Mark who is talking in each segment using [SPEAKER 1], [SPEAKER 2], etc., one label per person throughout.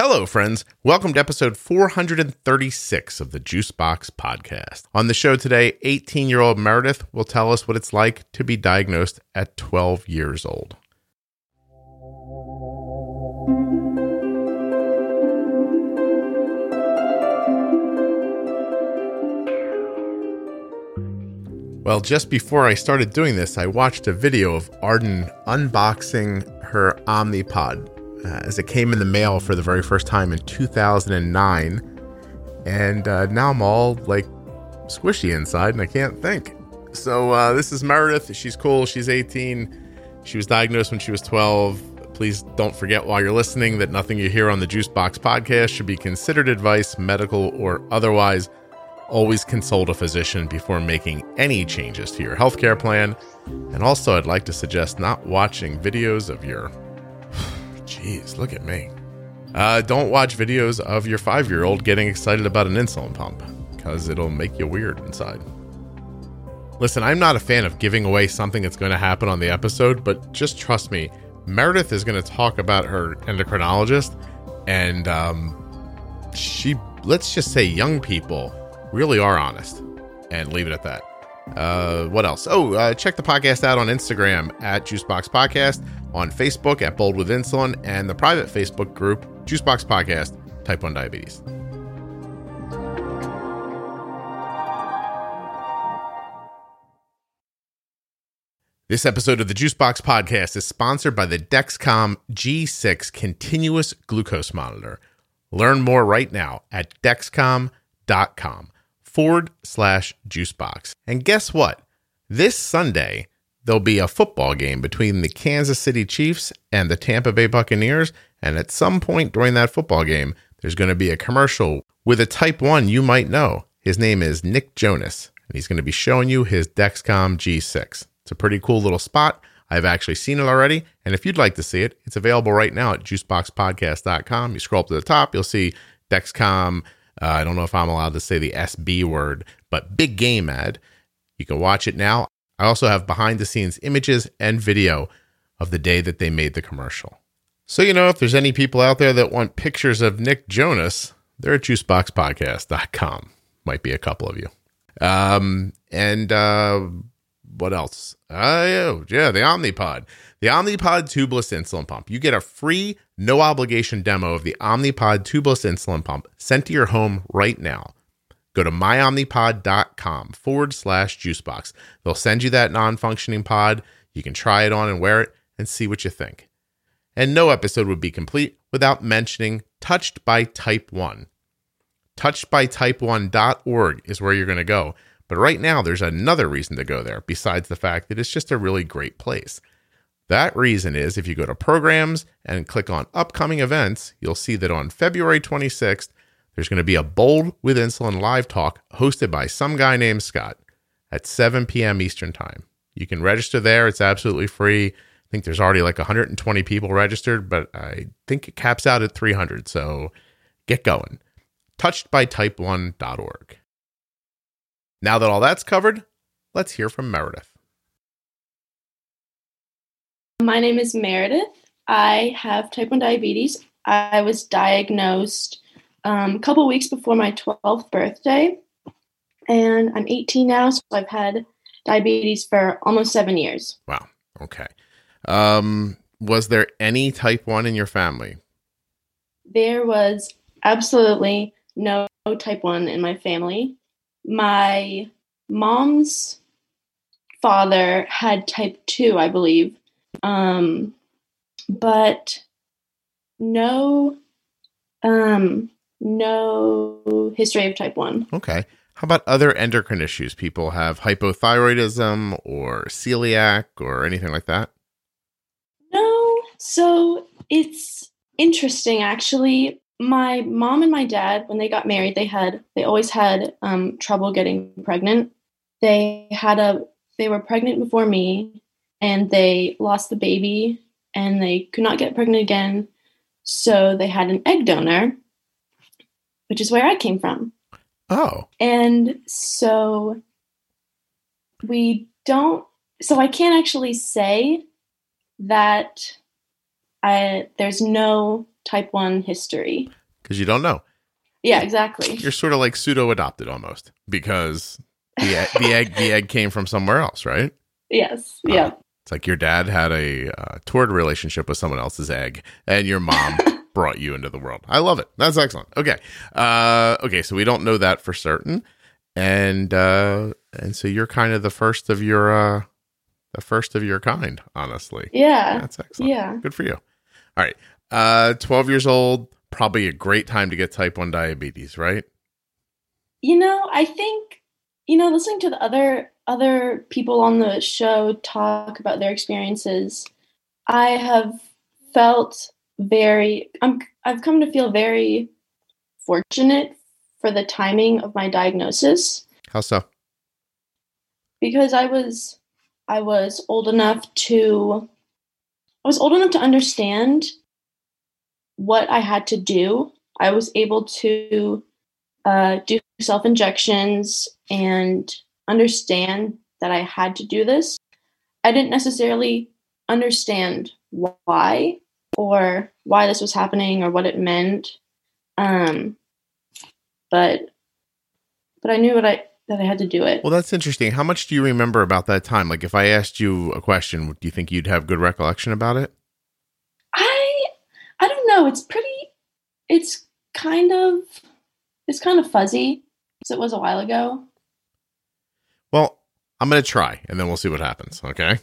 [SPEAKER 1] Hello, friends. Welcome to episode 436 of the Juicebox Podcast. On the show today, 18 year old Meredith will tell us what it's like to be diagnosed at 12 years old. Well, just before I started doing this, I watched a video of Arden unboxing her Omnipod uh, as it came in the mail for the very first time in 2009. And uh, now I'm all like squishy inside and I can't think. So, uh, this is Meredith. She's cool. She's 18. She was diagnosed when she was 12. Please don't forget while you're listening that nothing you hear on the Juicebox podcast should be considered advice, medical or otherwise. Always consult a physician before making any changes to your healthcare plan. And also, I'd like to suggest not watching videos of your. Jeez, look at me. Uh, don't watch videos of your five year old getting excited about an insulin pump, because it'll make you weird inside. Listen, I'm not a fan of giving away something that's going to happen on the episode, but just trust me, Meredith is going to talk about her endocrinologist, and um, she, let's just say, young people really are honest and leave it at that. Uh, what else? Oh, uh, check the podcast out on Instagram at Juicebox Podcast, on Facebook at Bold with Insulin, and the private Facebook group Juicebox Podcast Type 1 Diabetes. This episode of the Juicebox Podcast is sponsored by the Dexcom G6 Continuous Glucose Monitor. Learn more right now at dexcom.com forward slash juicebox. And guess what? This Sunday, there'll be a football game between the Kansas City Chiefs and the Tampa Bay Buccaneers. And at some point during that football game, there's going to be a commercial with a type 1 you might know. His name is Nick Jonas, and he's going to be showing you his Dexcom G6. It's a pretty cool little spot. I've actually seen it already. And if you'd like to see it, it's available right now at juiceboxpodcast.com. You scroll up to the top, you'll see Dexcom. Uh, I don't know if I'm allowed to say the SB word, but big game ad. You can watch it now. I also have behind the scenes images and video of the day that they made the commercial. So, you know, if there's any people out there that want pictures of Nick Jonas, they're at juiceboxpodcast.com. Might be a couple of you. Um, and uh, what else? Oh, yeah, the Omnipod. The Omnipod tubeless insulin pump. You get a free, no obligation demo of the Omnipod tubeless insulin pump sent to your home right now. Go to myomnipod.com forward slash juicebox. They'll send you that non functioning pod. You can try it on and wear it and see what you think. And no episode would be complete without mentioning Touched by Type 1. Touchedbytype1.org is where you're going to go. But right now, there's another reason to go there besides the fact that it's just a really great place. That reason is if you go to programs and click on upcoming events, you'll see that on February 26th, there's going to be a Bold with Insulin live talk hosted by some guy named Scott at 7 p.m. Eastern Time. You can register there, it's absolutely free. I think there's already like 120 people registered, but I think it caps out at 300. So get going. Touchedbytype1.org. Now that all that's covered, let's hear from Meredith.
[SPEAKER 2] My name is Meredith. I have type 1 diabetes. I was diagnosed um, a couple weeks before my 12th birthday, and I'm 18 now, so I've had diabetes for almost seven years.
[SPEAKER 1] Wow. Okay. Um, was there any type 1 in your family?
[SPEAKER 2] There was absolutely no type 1 in my family. My mom's father had type 2, I believe. Um, but no um no history of type 1.
[SPEAKER 1] Okay. How about other endocrine issues? People have hypothyroidism or celiac or anything like that?
[SPEAKER 2] No. So it's interesting actually. My mom and my dad, when they got married, they had they always had um, trouble getting pregnant. They had a they were pregnant before me, and they lost the baby, and they could not get pregnant again. So they had an egg donor, which is where I came from.
[SPEAKER 1] Oh.
[SPEAKER 2] And so we don't so I can't actually say that I there's no type 1 history.
[SPEAKER 1] Because you don't know.
[SPEAKER 2] Yeah, exactly.
[SPEAKER 1] You're sort of like pseudo adopted almost because the the egg the egg came from somewhere else, right?
[SPEAKER 2] Yes. Yeah.
[SPEAKER 1] It's like your dad had a uh, toward relationship with someone else's egg, and your mom brought you into the world. I love it. That's excellent. Okay, uh, okay. So we don't know that for certain, and uh, and so you're kind of the first of your uh, the first of your kind, honestly.
[SPEAKER 2] Yeah.
[SPEAKER 1] That's excellent.
[SPEAKER 2] Yeah.
[SPEAKER 1] Good for you. All right, uh, twelve years old, probably a great time to get type one diabetes, right?
[SPEAKER 2] You know, I think you know, listening to the other other people on the show talk about their experiences, I have felt very I'm I've come to feel very fortunate for the timing of my diagnosis
[SPEAKER 1] How so?
[SPEAKER 2] because I was I was old enough to I was old enough to understand what I had to do. I was able to uh, do self injections and understand that I had to do this. I didn't necessarily understand why or why this was happening or what it meant. Um, but but I knew what I that I had to do it.
[SPEAKER 1] Well, that's interesting. How much do you remember about that time? Like, if I asked you a question, do you think you'd have good recollection about it?
[SPEAKER 2] I I don't know. It's pretty. It's kind of it's kind of fuzzy because it was a while ago.
[SPEAKER 1] Well, I'm going to try, and then we'll see what happens. Okay.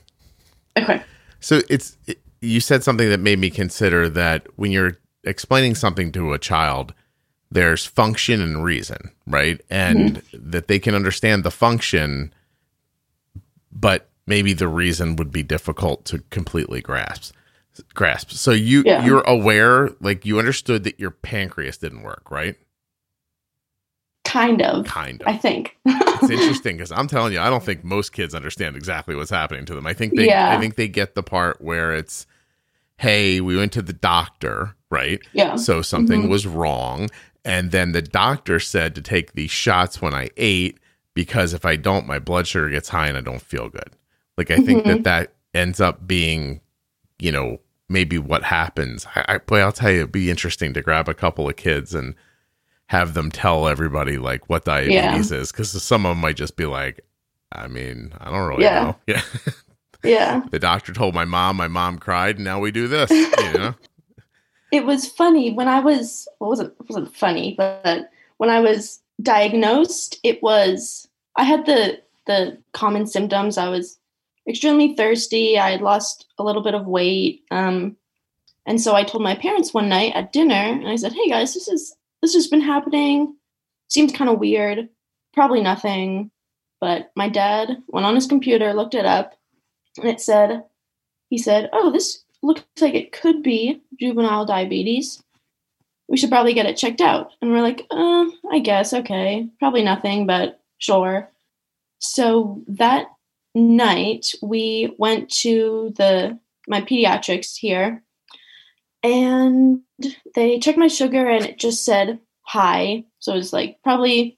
[SPEAKER 2] Okay.
[SPEAKER 1] So it's it, you said something that made me consider that when you're explaining something to a child, there's function and reason, right? And mm-hmm. that they can understand the function, but maybe the reason would be difficult to completely grasp. Grasp. So you
[SPEAKER 2] Yeah.
[SPEAKER 1] you're aware, like you understood that your pancreas didn't work, right?
[SPEAKER 2] Kind of.
[SPEAKER 1] Kind of.
[SPEAKER 2] I think.
[SPEAKER 1] it's interesting because I'm telling you, I don't think most kids understand exactly what's happening to them. I think they,
[SPEAKER 2] Yeah.
[SPEAKER 1] I think they get the part where it's, hey, we went to the doctor, right?
[SPEAKER 2] yeah.
[SPEAKER 1] So something
[SPEAKER 2] Mhm.
[SPEAKER 1] was wrong, and then the doctor said to take these shots when I ate because if I don't, my blood sugar gets high and I don't feel good. Like I think that
[SPEAKER 2] Mhm.
[SPEAKER 1] that ends up being, you know, maybe what happens. I, I boy, I'll tell you, it'd be interesting to grab a couple of kids and have them tell everybody like what diabetes is because some of them might just be like, I mean, I don't really
[SPEAKER 2] Yeah.
[SPEAKER 1] know. Yeah.
[SPEAKER 2] Yeah.
[SPEAKER 1] the doctor told my mom, my mom cried, and now we do this. You know?
[SPEAKER 2] It was funny when I was. Well, it wasn't it wasn't funny, but when I was diagnosed, it was. I had the the common symptoms. I was extremely thirsty. I had lost a little bit of weight. Um, and so I told my parents one night at dinner, and I said, "Hey guys, this is this has been happening. Seems kind of weird. Probably nothing." But my dad went on his computer, looked it up, and it said, he said, "Oh, this looks like it could be juvenile diabetes. We should probably get it checked out." And we're like, "Uh, I guess okay, probably nothing, but sure." So that night we went to the my pediatrics here and they checked my sugar and it just said high so it was like probably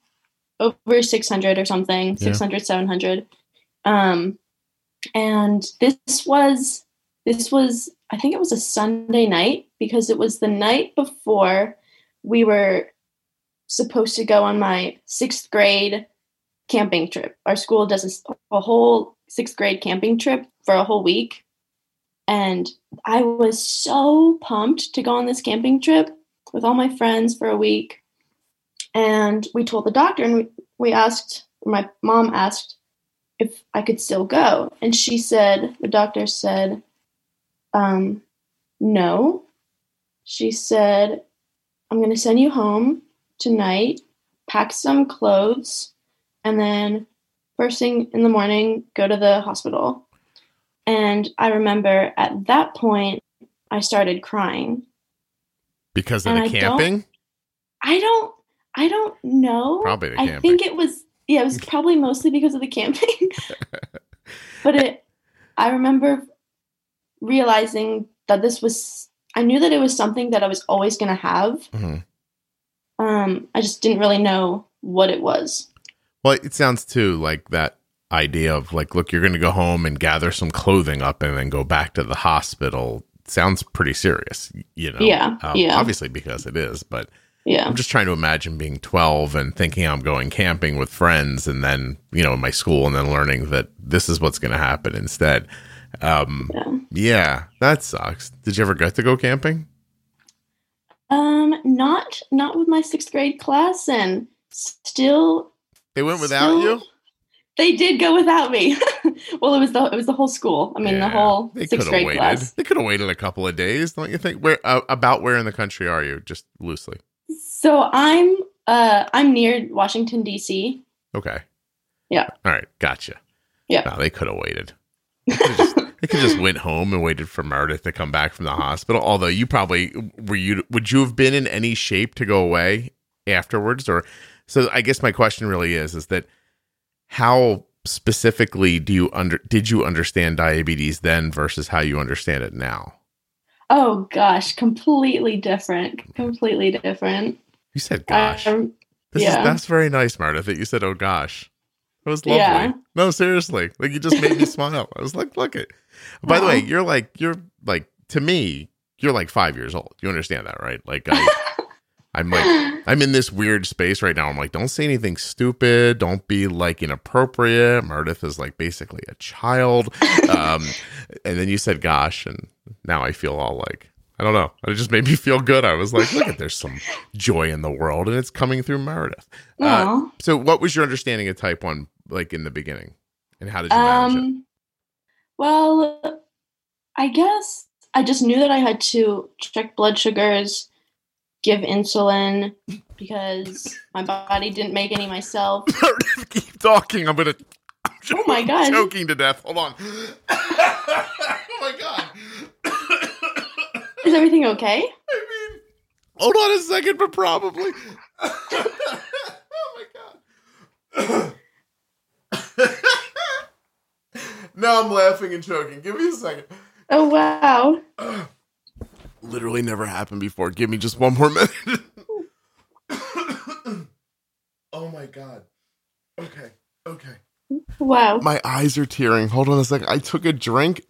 [SPEAKER 2] over 600 or something
[SPEAKER 1] Yeah.
[SPEAKER 2] 600 700 um and this was this was i think it was a sunday night because it was the night before we were supposed to go on my sixth grade camping trip. Our school does a whole sixth grade camping trip for a whole week. And I was so pumped to go on this camping trip with all my friends for a week. And we told the doctor and we, asked, my mom asked if I could still go. And she said, the doctor said, um, no. She said, I'm going to send you home tonight, pack some clothes, and then first thing in the morning, go to the hospital. And I remember at that point, I started crying.
[SPEAKER 1] Because of
[SPEAKER 2] And
[SPEAKER 1] the
[SPEAKER 2] I don't-
[SPEAKER 1] camping?
[SPEAKER 2] I don't, I don't know.
[SPEAKER 1] Probably the
[SPEAKER 2] I think it was, yeah, it was probably mostly because of the camping. but it, I remember realizing that this was, I knew that it was something that I was always going to have.
[SPEAKER 1] Mhm.
[SPEAKER 2] Um, I just didn't really know what it was.
[SPEAKER 1] Well, it sounds too like that idea of like, look, you're going to go home and gather some clothing up and then go back to the hospital sounds pretty serious, you know.
[SPEAKER 2] Yeah,
[SPEAKER 1] Um,
[SPEAKER 2] yeah.
[SPEAKER 1] Obviously, because it is, but
[SPEAKER 2] Yeah.
[SPEAKER 1] I'm just trying to imagine being 12 and thinking I'm going camping with friends, and then you know in my school, and then learning that this is what's going to happen instead. Um,
[SPEAKER 2] yeah.
[SPEAKER 1] yeah, that sucks. Did you ever get to go camping?
[SPEAKER 2] Um, not not with my sixth grade class, and still
[SPEAKER 1] They went without
[SPEAKER 2] still-
[SPEAKER 1] you.
[SPEAKER 2] They did go without me. well, it was the it was the whole school. I mean,
[SPEAKER 1] Yeah,
[SPEAKER 2] the whole sixth grade
[SPEAKER 1] waited.
[SPEAKER 2] class.
[SPEAKER 1] They could have waited a couple of days, don't you think? Where uh, about where in the country are you? Just loosely.
[SPEAKER 2] So I'm uh I'm near Washington D.C.
[SPEAKER 1] Okay.
[SPEAKER 2] Yeah.
[SPEAKER 1] All right. Gotcha.
[SPEAKER 2] Yeah.
[SPEAKER 1] No, they could have waited. They could just, they could just went home and waited for Meredith to come back from the hospital. Although you probably were you would you have been in any shape to go away afterwards? Or so I guess my question really is is that how specifically do you under did you understand diabetes then versus how you understand it now?
[SPEAKER 2] Oh gosh, completely different. Completely different.
[SPEAKER 1] You said gosh.
[SPEAKER 2] Um,
[SPEAKER 1] This
[SPEAKER 2] Yeah.
[SPEAKER 1] is that's very nice, Meredith, that you said, "Oh gosh." It was lovely.
[SPEAKER 2] Yeah.
[SPEAKER 1] No, seriously. Like you just made me smile. I was like, "Look it." By the way, you're like you're like to me, you're like 5 years old. You understand that, right? Like I I'm like I'm in this weird space right now. I'm like, don't say anything stupid. Don't be like inappropriate. Meredith is like basically a child. Um, and then you said, gosh. And now I feel all like, I don't know. It just made me feel good. I was like, look at there's some joy in the world and it's coming through Meredith. Uh, so, what was your understanding of type 1 like in the beginning? And how did you manage it?
[SPEAKER 2] um, well, I guess I just knew that I had to check blood sugars, give insulin because my body didn't make any myself.
[SPEAKER 1] Keep talking. I'm going to.
[SPEAKER 2] Oh my God.
[SPEAKER 1] Choking to death. Hold on. oh my God.
[SPEAKER 2] Is everything okay?
[SPEAKER 1] I mean, hold on a second, but probably. oh my god. now I'm laughing and choking. Give me a second.
[SPEAKER 2] Oh wow.
[SPEAKER 1] Literally never happened before. Give me just one more minute. oh my god. Okay. Okay.
[SPEAKER 2] Wow.
[SPEAKER 1] My eyes are tearing. Hold on a second. I took a drink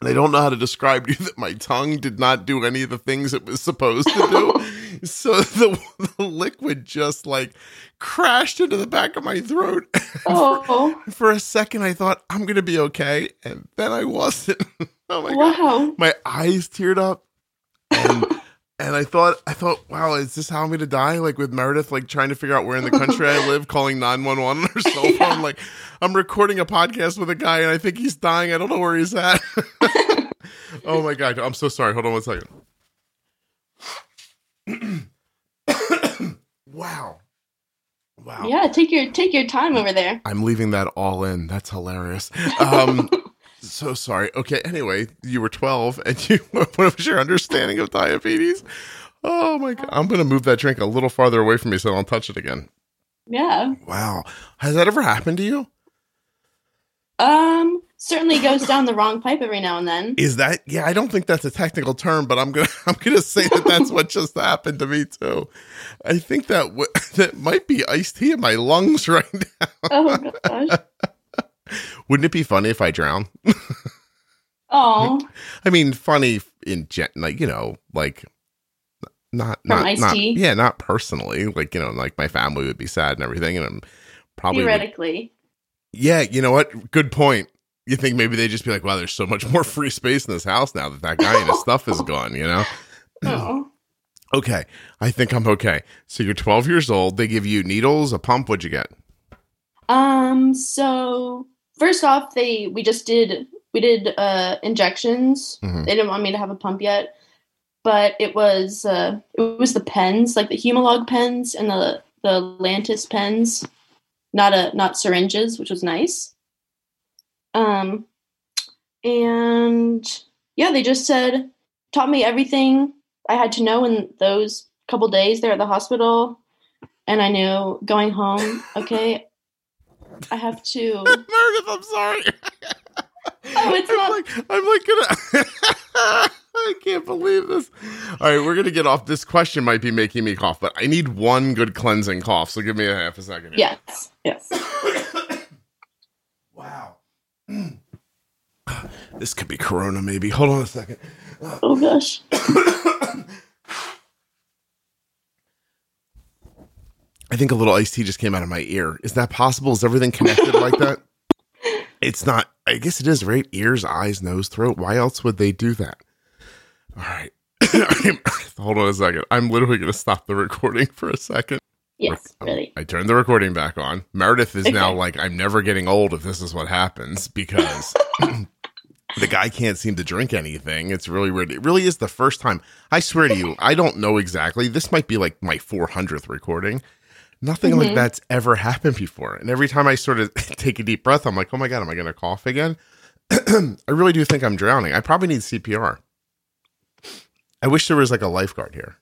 [SPEAKER 1] and I don't know how to describe to you that my tongue did not do any of the things it was supposed to do. so the, the liquid just like crashed into the back of my throat.
[SPEAKER 2] Oh
[SPEAKER 1] For a second, I thought I'm going to be okay. And then I wasn't. oh my God. My eyes teared up. And, and I thought, I thought, wow, is this how I'm going to die? Like with Meredith, like trying to figure out where in the country I live, calling 911 on her cell phone.
[SPEAKER 2] Yeah.
[SPEAKER 1] Like I'm recording a podcast with a guy and I think he's dying. I don't know where he's at. oh my God. I'm so sorry. Hold on one second. wow. Wow.
[SPEAKER 2] Yeah, take your take your time over there.
[SPEAKER 1] I'm leaving that all in. That's hilarious. Um, so sorry. Okay. Anyway, you were 12, and you what was your understanding of diabetes? Oh my god! I'm gonna move that drink a little farther away from me so I don't touch it again.
[SPEAKER 2] Yeah.
[SPEAKER 1] Wow. Has that ever happened to you?
[SPEAKER 2] Um certainly goes down the wrong pipe every now and then.
[SPEAKER 1] Is that? Yeah, I don't think that's a technical term, but I'm gonna I'm gonna say that that's what just happened to me too. I think that w- that might be iced tea in my lungs right now.
[SPEAKER 2] Oh my gosh.
[SPEAKER 1] Wouldn't it be funny if I drown?
[SPEAKER 2] Oh.
[SPEAKER 1] I mean, funny in gen, like you know, like not
[SPEAKER 2] From
[SPEAKER 1] not not
[SPEAKER 2] tea?
[SPEAKER 1] yeah, not personally. Like you know, like my family would be sad and everything, and I'm probably would-
[SPEAKER 2] Theoretically.
[SPEAKER 1] yeah. You know what? Good point. You think maybe they'd just be like, wow, there's so much more free space in this house now that that guy and his stuff is gone. You know?
[SPEAKER 2] Oh.
[SPEAKER 1] Okay, I think I'm okay. So you're 12 years old. They give you needles, a pump. What'd you get?
[SPEAKER 2] Um so first off they we just did we did uh injections.
[SPEAKER 1] Mhm.
[SPEAKER 2] They didn't want me to have a pump yet. But it was uh it was the pens, like the Humalog pens and the the Lantus pens. Not a not syringes, which was nice. Um and yeah, they just said taught me everything I had to know in those couple days there at the hospital. And I knew going home, okay, I have to.
[SPEAKER 1] Meredith, I'm sorry.
[SPEAKER 2] Oh, it's
[SPEAKER 1] I'm
[SPEAKER 2] not-
[SPEAKER 1] like, I'm like gonna. I can't believe this. All right, we're gonna get off. This question might be making me cough, but I need one good cleansing cough. So give me a half a second. here.
[SPEAKER 2] Yes, yes.
[SPEAKER 1] Wow. This could be Corona, maybe. Hold on a second.
[SPEAKER 2] Oh gosh.
[SPEAKER 1] I think a little iced tea just came out of my ear. Is that possible? Is everything connected like that? It's not. I guess it is, right? Ears, eyes, nose, throat. Why else would they do that? All right. Hold on a second. I'm literally going to stop the recording for a second.
[SPEAKER 2] Yes, oh, really.
[SPEAKER 1] I turned the recording back on. Meredith is now like, I'm never getting old if this is what happens because the guy can't seem to drink anything. It's really weird. It really is the first time. I swear to you, I don't know exactly. This might be like my 400th recording. Nothing like
[SPEAKER 2] Mhm.
[SPEAKER 1] that's ever happened before. And every time I sort of take a deep breath, I'm like, oh my God, am I going to cough again? I really do think I'm drowning. I probably need CPR. I wish there was like a lifeguard here.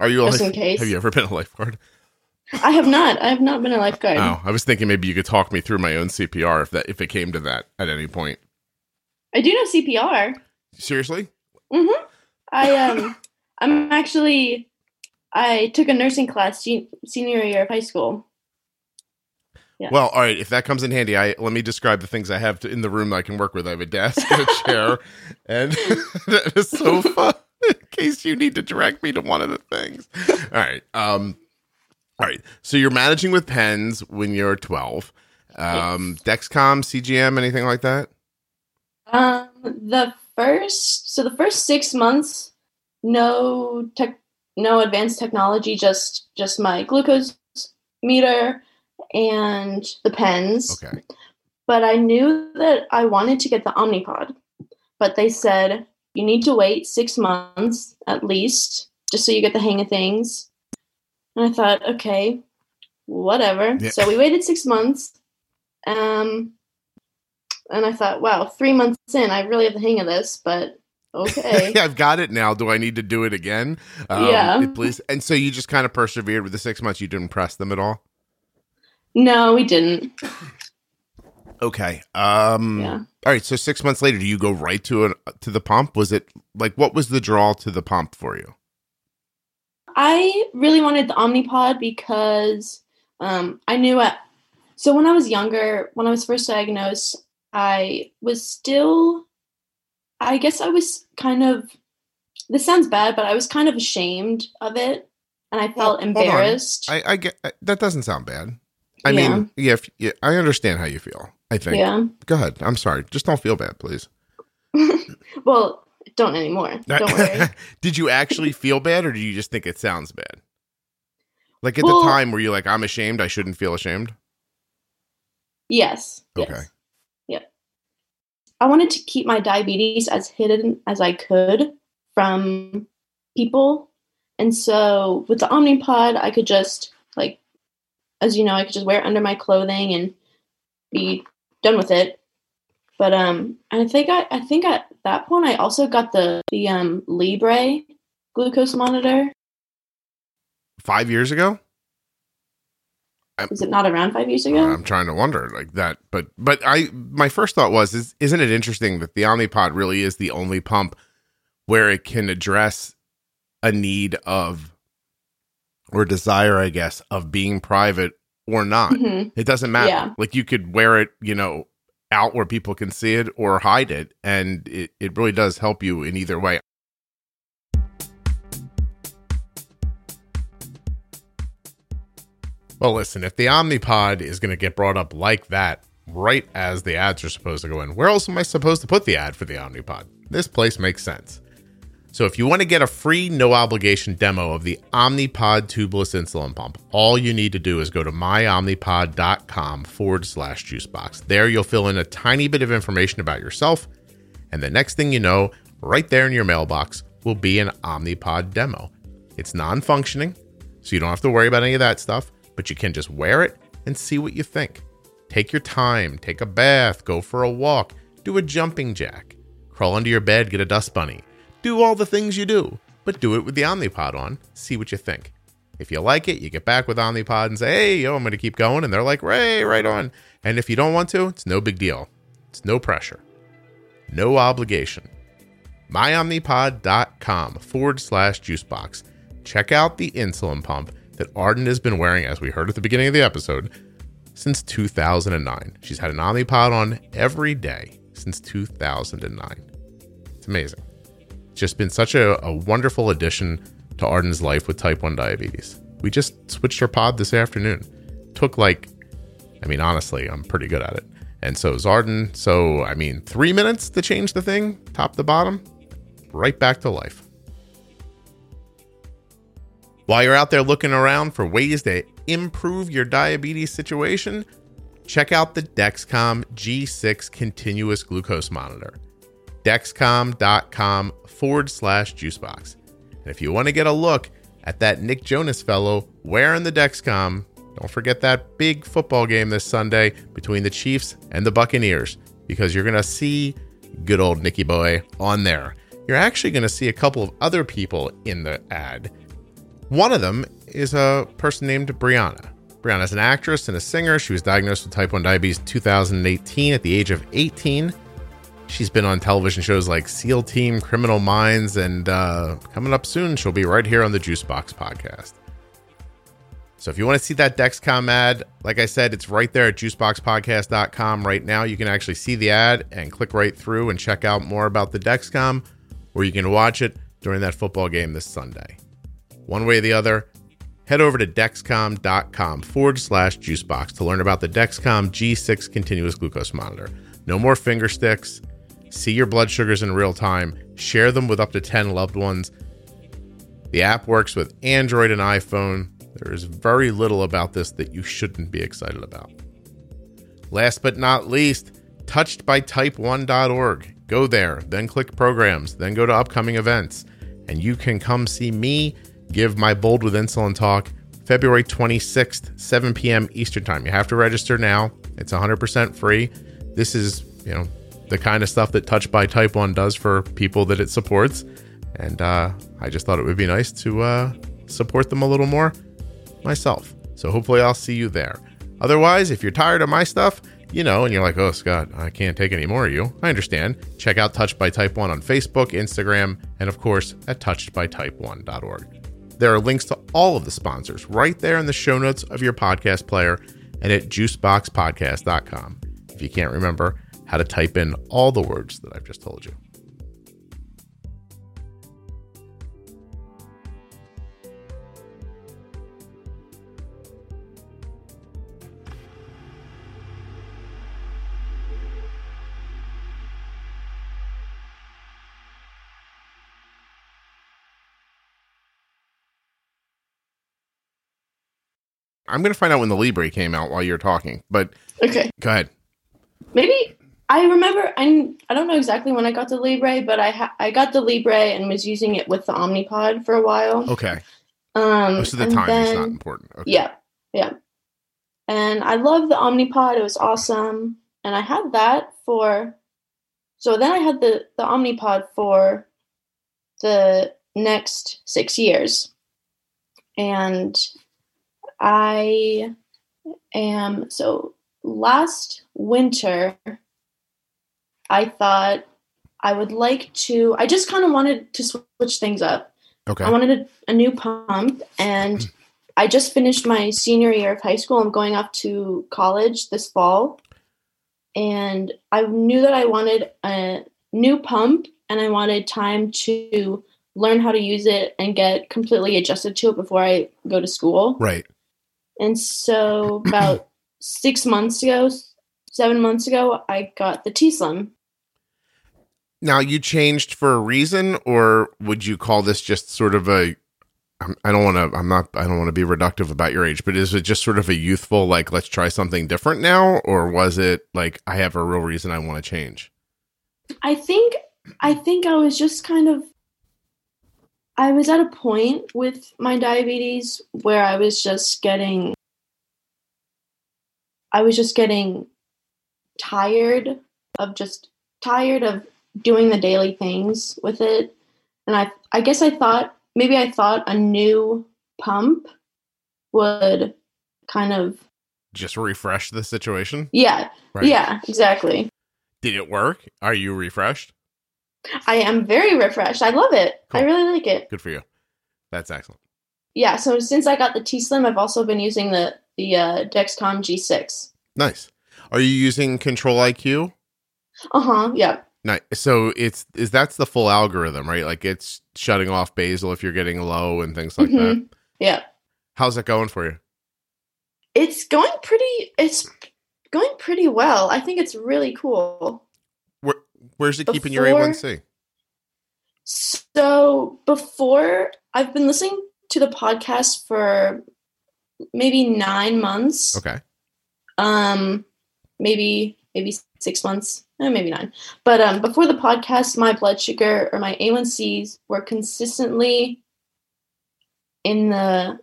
[SPEAKER 1] Are you
[SPEAKER 2] Just in
[SPEAKER 1] life-
[SPEAKER 2] case.
[SPEAKER 1] Have you ever been a lifeguard?
[SPEAKER 2] I have not. I have not been a lifeguard.
[SPEAKER 1] Oh, I was thinking maybe you could talk me through my own CPR if that if it came to that at any point.
[SPEAKER 2] I do know CPR.
[SPEAKER 1] Seriously?
[SPEAKER 2] I um I'm actually I took a nursing class se- senior year of high school. Yeah.
[SPEAKER 1] Well, all right. If that comes in handy, I let me describe the things I have to, in the room I can work with. I have a desk, and a chair, and a sofa. In case you need to direct me to one of the things. All right. Um. All right. So you're managing with pens when you're 12. Um. Dexcom, CGM, anything like that?
[SPEAKER 2] Um the first so the first 6 months no tech no advanced technology just just my glucose meter and the pens.
[SPEAKER 1] Okay.
[SPEAKER 2] but I knew that I wanted to get the Omnipod. But they said you need to wait six months at least, just so you get the hang of things. And I thought, okay, whatever.
[SPEAKER 1] Yeah.
[SPEAKER 2] So we waited six months. Um, and I thought, wow, three months in, I really have the hang of this, but okay.
[SPEAKER 1] I've got it now. Do I need to do it again? Um,
[SPEAKER 2] Yeah.
[SPEAKER 1] Please. And so you just kind of persevered with the six months. You didn't press them at all.
[SPEAKER 2] no, we didn't.
[SPEAKER 1] Okay. Um.
[SPEAKER 2] Yeah.
[SPEAKER 1] All right. So six months later, do you go right to an to the pump? Was it like what was the draw to the pump for you?
[SPEAKER 2] I really wanted the Omnipod because um, I knew at so when I was younger, when I was first diagnosed, I was still, I guess I was kind of. This sounds bad, but I was kind of ashamed of it, and I felt
[SPEAKER 1] on.
[SPEAKER 2] embarrassed.
[SPEAKER 1] I, I get that doesn't sound bad. I
[SPEAKER 2] Yeah.
[SPEAKER 1] mean, yeah, if, yeah, I understand how you feel. I think.
[SPEAKER 2] yeah.
[SPEAKER 1] Go ahead. I'm sorry. Just don't feel bad, please.
[SPEAKER 2] well, don't anymore. Don't worry.
[SPEAKER 1] did you actually feel bad, or do you just think it sounds bad? Like at
[SPEAKER 2] Well-
[SPEAKER 1] the time, were you like, "I'm ashamed. I shouldn't feel ashamed"?
[SPEAKER 2] Yes.
[SPEAKER 1] Okay.
[SPEAKER 2] Yes. I wanted to keep my diabetes as hidden as I could from people. And so with the Omnipod, I could just like as you know, I could just wear it under my clothing and be done with it. But um I think I I think at that point I also got the the um Libre glucose monitor.
[SPEAKER 1] Five years ago.
[SPEAKER 2] Was it not around five years ago?
[SPEAKER 1] I'm trying to wonder like that, but but I my first thought was is isn't it interesting that the Omnipod really is the only pump where it can address a need of or desire, I guess, of being private or not.
[SPEAKER 2] Mhm.
[SPEAKER 1] It doesn't matter.
[SPEAKER 2] Yeah.
[SPEAKER 1] Like you could wear it, you know, out where people can see it or hide it, and it it really does help you in either way. Well, listen, if the Omnipod is going to get brought up like that right as the ads are supposed to go in, where else am I supposed to put the ad for the Omnipod? This place makes sense. So if you want to get a free, no obligation demo of the Omnipod tubeless insulin pump, all you need to do is go to myomnipod.com forward slash juicebox. There you'll fill in a tiny bit of information about yourself, and the next thing you know, right there in your mailbox will be an Omnipod demo. It's non functioning, so you don't have to worry about any of that stuff, but you can just wear it and see what you think. Take your time, take a bath, go for a walk, do a jumping jack, crawl under your bed, get a dust bunny. Do all the things you do, but do it with the Omnipod on. See what you think. If you like it, you get back with Omnipod and say, hey, yo, I'm going to keep going. And they're like, Ray, right on. And if you don't want to, it's no big deal. It's no pressure, no obligation. MyOmnipod.com forward slash juicebox. Check out the insulin pump that Arden has been wearing, as we heard at the beginning of the episode, since 2009. She's had an Omnipod on every day. since 2009. It's amazing. It's just been such a, a wonderful addition to Arden's life with type 1 diabetes. We just switched our pod this afternoon. Took like, I mean, honestly, I'm pretty good at it. And so is Arden. So, I mean, three minutes to change the thing, top to bottom, right back to life. While you're out there looking around for ways to improve your diabetes situation, check out the Dexcom G6 continuous glucose monitor. Dexcom.com forward slash juicebox. And if you want to get a look at that Nick Jonas fellow wearing the Dexcom, don't forget that big football game this Sunday between the Chiefs and the Buccaneers because you're going to see good old Nicky Boy on there. You're actually going to see a couple of other people in the ad. One of them is a person named Brianna. Brianna is an actress and a singer. She was diagnosed with type 1 diabetes in 2018 at the age of 18. She's been on television shows like SEAL Team, Criminal Minds, and uh, coming up soon, she'll be right here on the Juicebox podcast. So if you want to see that Dexcom ad, like I said, it's right there at juiceboxpodcast.com right now. You can actually see the ad and click right through and check out more about the Dexcom, or you can watch it during that football game this Sunday. One way or the other, head over to dexcom.com forward slash juicebox to learn about the Dexcom G6 continuous glucose monitor. No more finger sticks. See your blood sugars in real time. Share them with up to 10 loved ones. The app works with Android and iPhone. There is very little about this that you shouldn't be excited about. Last but not least, touchedbytype1.org. Go there, then click programs, then go to upcoming events, and you can come see me give my Bold with Insulin talk February 26th, 7 p.m. Eastern Time. You have to register now. It's 100% free. This is, you know, the kind of stuff that Touched by Type 1 does for people that it supports. And uh, I just thought it would be nice to uh, support them a little more myself. So hopefully I'll see you there. Otherwise, if you're tired of my stuff, you know, and you're like, oh, Scott, I can't take any more of you. I understand. Check out Touched by Type 1 on Facebook, Instagram, and of course at touchedbytype1.org. There are links to all of the sponsors right there in the show notes of your podcast player and at juiceboxpodcast.com if you can't remember how to type in all the words that I've just told you. I'm going to find out when the Libre came out while you're talking, but
[SPEAKER 2] Okay.
[SPEAKER 1] go ahead.
[SPEAKER 2] Maybe I remember I I don't know exactly when I got the Libre, but I ha- I got the Libre and was using it with the Omnipod for a while.
[SPEAKER 1] Okay.
[SPEAKER 2] Um
[SPEAKER 1] Most of the time, it's not important. Okay.
[SPEAKER 2] Yeah, yeah. And I love the Omnipod. It was awesome. And I had that for so then I had the the Omnipod for the next six years. And I am so last winter I thought I would like to I just kind of wanted to switch things up.
[SPEAKER 1] Okay.
[SPEAKER 2] I wanted a, a new pump, and mm-hmm. I just finished my senior year of high school. I'm going off to college this fall, and I knew that I wanted a new pump, and I wanted time to learn how to use it and get completely adjusted to it before I go to school.
[SPEAKER 1] Right.
[SPEAKER 2] And so, about six months ago, seven months ago, I got the T Slim.
[SPEAKER 1] Now you changed for a reason, or would you call this just sort of a? I'm- I don't want to. I'm not. I don't want to be reductive about your age, but is it just sort of a youthful like let's try something different now, or was it like I have a real reason I want to change?
[SPEAKER 2] I think I think I was just kind of I was at a point with my diabetes where I was just getting I was just getting tired of just tired of doing the daily things with it and I I guess I thought maybe I thought a new pump would kind of
[SPEAKER 1] Just refresh the situation.
[SPEAKER 2] yeah
[SPEAKER 1] Right.
[SPEAKER 2] yeah exactly
[SPEAKER 1] Did it work? Are you refreshed?
[SPEAKER 2] I am very refreshed I love it I really like it
[SPEAKER 1] Good for you. That's excellent.
[SPEAKER 2] yeah so since i got the t slim i've also been using the the uh, dexcom g6
[SPEAKER 1] Nice. Are you using Control IQ?
[SPEAKER 2] Uh huh. Yeah.
[SPEAKER 1] Nice. So it's is that's the full algorithm, right? Like it's shutting off basal if you're getting low and things like that.
[SPEAKER 2] Mhm. Yeah.
[SPEAKER 1] How's that going for you?
[SPEAKER 2] It's going pretty. It's going pretty well. I think it's really cool.
[SPEAKER 1] Where where's it keeping your A1C?
[SPEAKER 2] So before I've been listening to the podcast for maybe nine months.
[SPEAKER 1] Okay.
[SPEAKER 2] Um, maybe maybe six months, eh, maybe nine. But um, before the podcast, my blood sugar or my A1Cs were consistently in the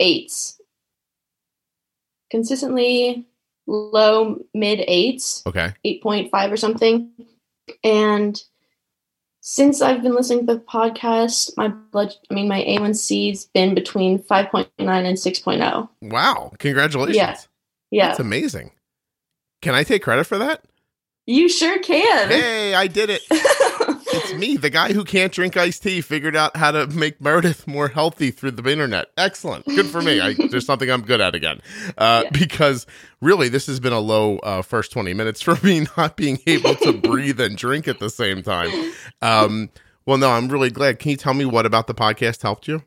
[SPEAKER 2] eights, consistently low mid eights.
[SPEAKER 1] Okay.
[SPEAKER 2] 8.5 or something. And since I've been listening to the podcast, my blood, I mean, my A1C's been between 5.9 and 6.0.
[SPEAKER 1] Wow. Congratulations.
[SPEAKER 2] Yeah. Yeah.
[SPEAKER 1] That's amazing. Can I take credit for that?
[SPEAKER 2] you sure can.
[SPEAKER 1] Hey, I did it. It's me, the guy who can't drink iced tea, figured out how to make Meredith more healthy through the internet. Excellent. Good for me. I, there's something I'm good at again. Uh,
[SPEAKER 2] Yeah.
[SPEAKER 1] Because really, this has been a low uh, first 20 minutes for me not being able to breathe and drink at the same time. Um, well, no, I'm really glad. Can you tell me what about the podcast helped you?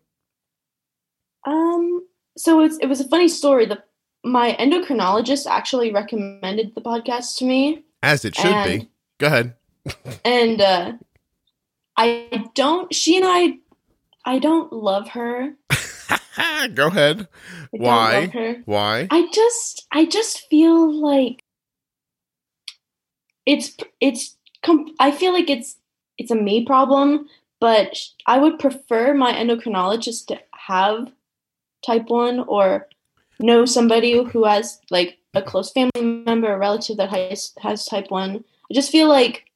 [SPEAKER 2] um, so it's, it was a funny story. The, my endocrinologist actually recommended the podcast to me.
[SPEAKER 1] As it should be. Go ahead.
[SPEAKER 2] And uh, I don't, she and I, I don't love her.
[SPEAKER 1] Go ahead.
[SPEAKER 2] I
[SPEAKER 1] Why? Why?
[SPEAKER 2] I just I just feel like it's it's I feel like it's it's a me problem, but I would prefer my endocrinologist to have type 1 or know somebody who has like a close family member or relative that has has type 1. I just feel like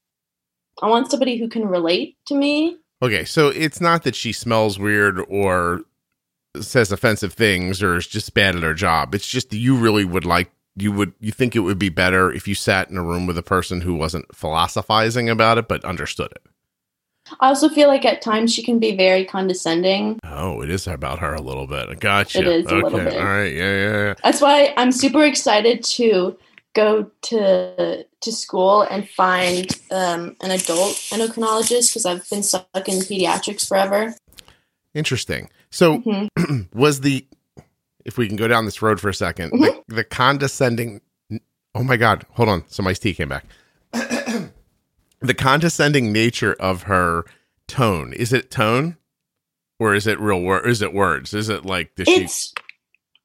[SPEAKER 2] I want somebody who can relate to me.
[SPEAKER 1] Okay, so it's not that she smells weird or says offensive things or is just bad at her job. It's just that you really would like you would you think it would be better if you sat in a room with a person who wasn't philosophizing about it but understood it.
[SPEAKER 2] I also feel like at times she can be very condescending.
[SPEAKER 1] Oh, it is about her a little bit. Gotcha.
[SPEAKER 2] It is a
[SPEAKER 1] okay.
[SPEAKER 2] little bit.
[SPEAKER 1] All right. Yeah, yeah, yeah.
[SPEAKER 2] That's why I'm super excited to go to to school and find um, an adult endocrinologist because I've been stuck in pediatrics forever.
[SPEAKER 1] Interesting. So
[SPEAKER 2] Mhm.
[SPEAKER 1] was the if we can go down this road for a 2nd the, the condescending oh my god hold on some iced tea came back the condescending nature of her tone is it tone or is it real word is it words is it like she
[SPEAKER 2] It's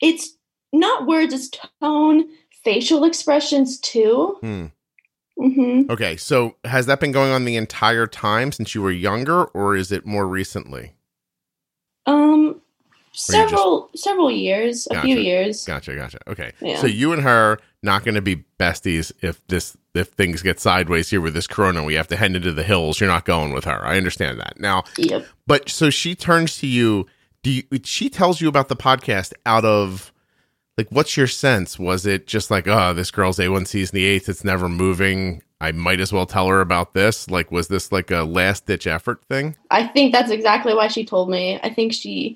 [SPEAKER 2] it's not words, it's tone, facial expressions too.
[SPEAKER 1] Hmm.
[SPEAKER 2] hmm
[SPEAKER 1] okay so has that been going on the entire time since you were younger or is it more recently
[SPEAKER 2] Um, several several years, a few years.
[SPEAKER 1] gotcha gotcha okay
[SPEAKER 2] Yeah.
[SPEAKER 1] so you and her not going to be besties if this if things get sideways here with this corona we have to head into the hills you're not going with her i understand that now
[SPEAKER 2] Yep.
[SPEAKER 1] But so she turns to you. Do you, she tells you about the podcast out of like what's your sense? Was it just like, oh, this girl's A1C's in the eighth, it's never moving. I might as well tell her about this. Like, was this like a last ditch effort thing?
[SPEAKER 2] I think that's exactly why she told me. I think she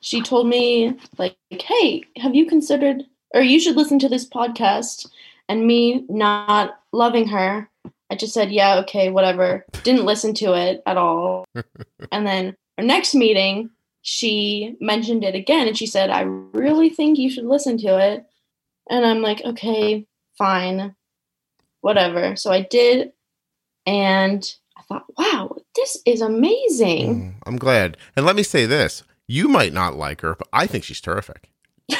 [SPEAKER 2] she told me like, "Hey, have you considered or you should listen to this podcast?" And me not loving her, I just said, "Yeah, okay, whatever." Didn't listen to it at all. and then our next meeting, she mentioned it again and she said, "I really think you should listen to it." And I'm like, "Okay, fine. Whatever." So I did and I thought, "Wow, this is amazing."
[SPEAKER 1] Mm, I'm glad. And let me say this: you might not like her, but I think she's terrific.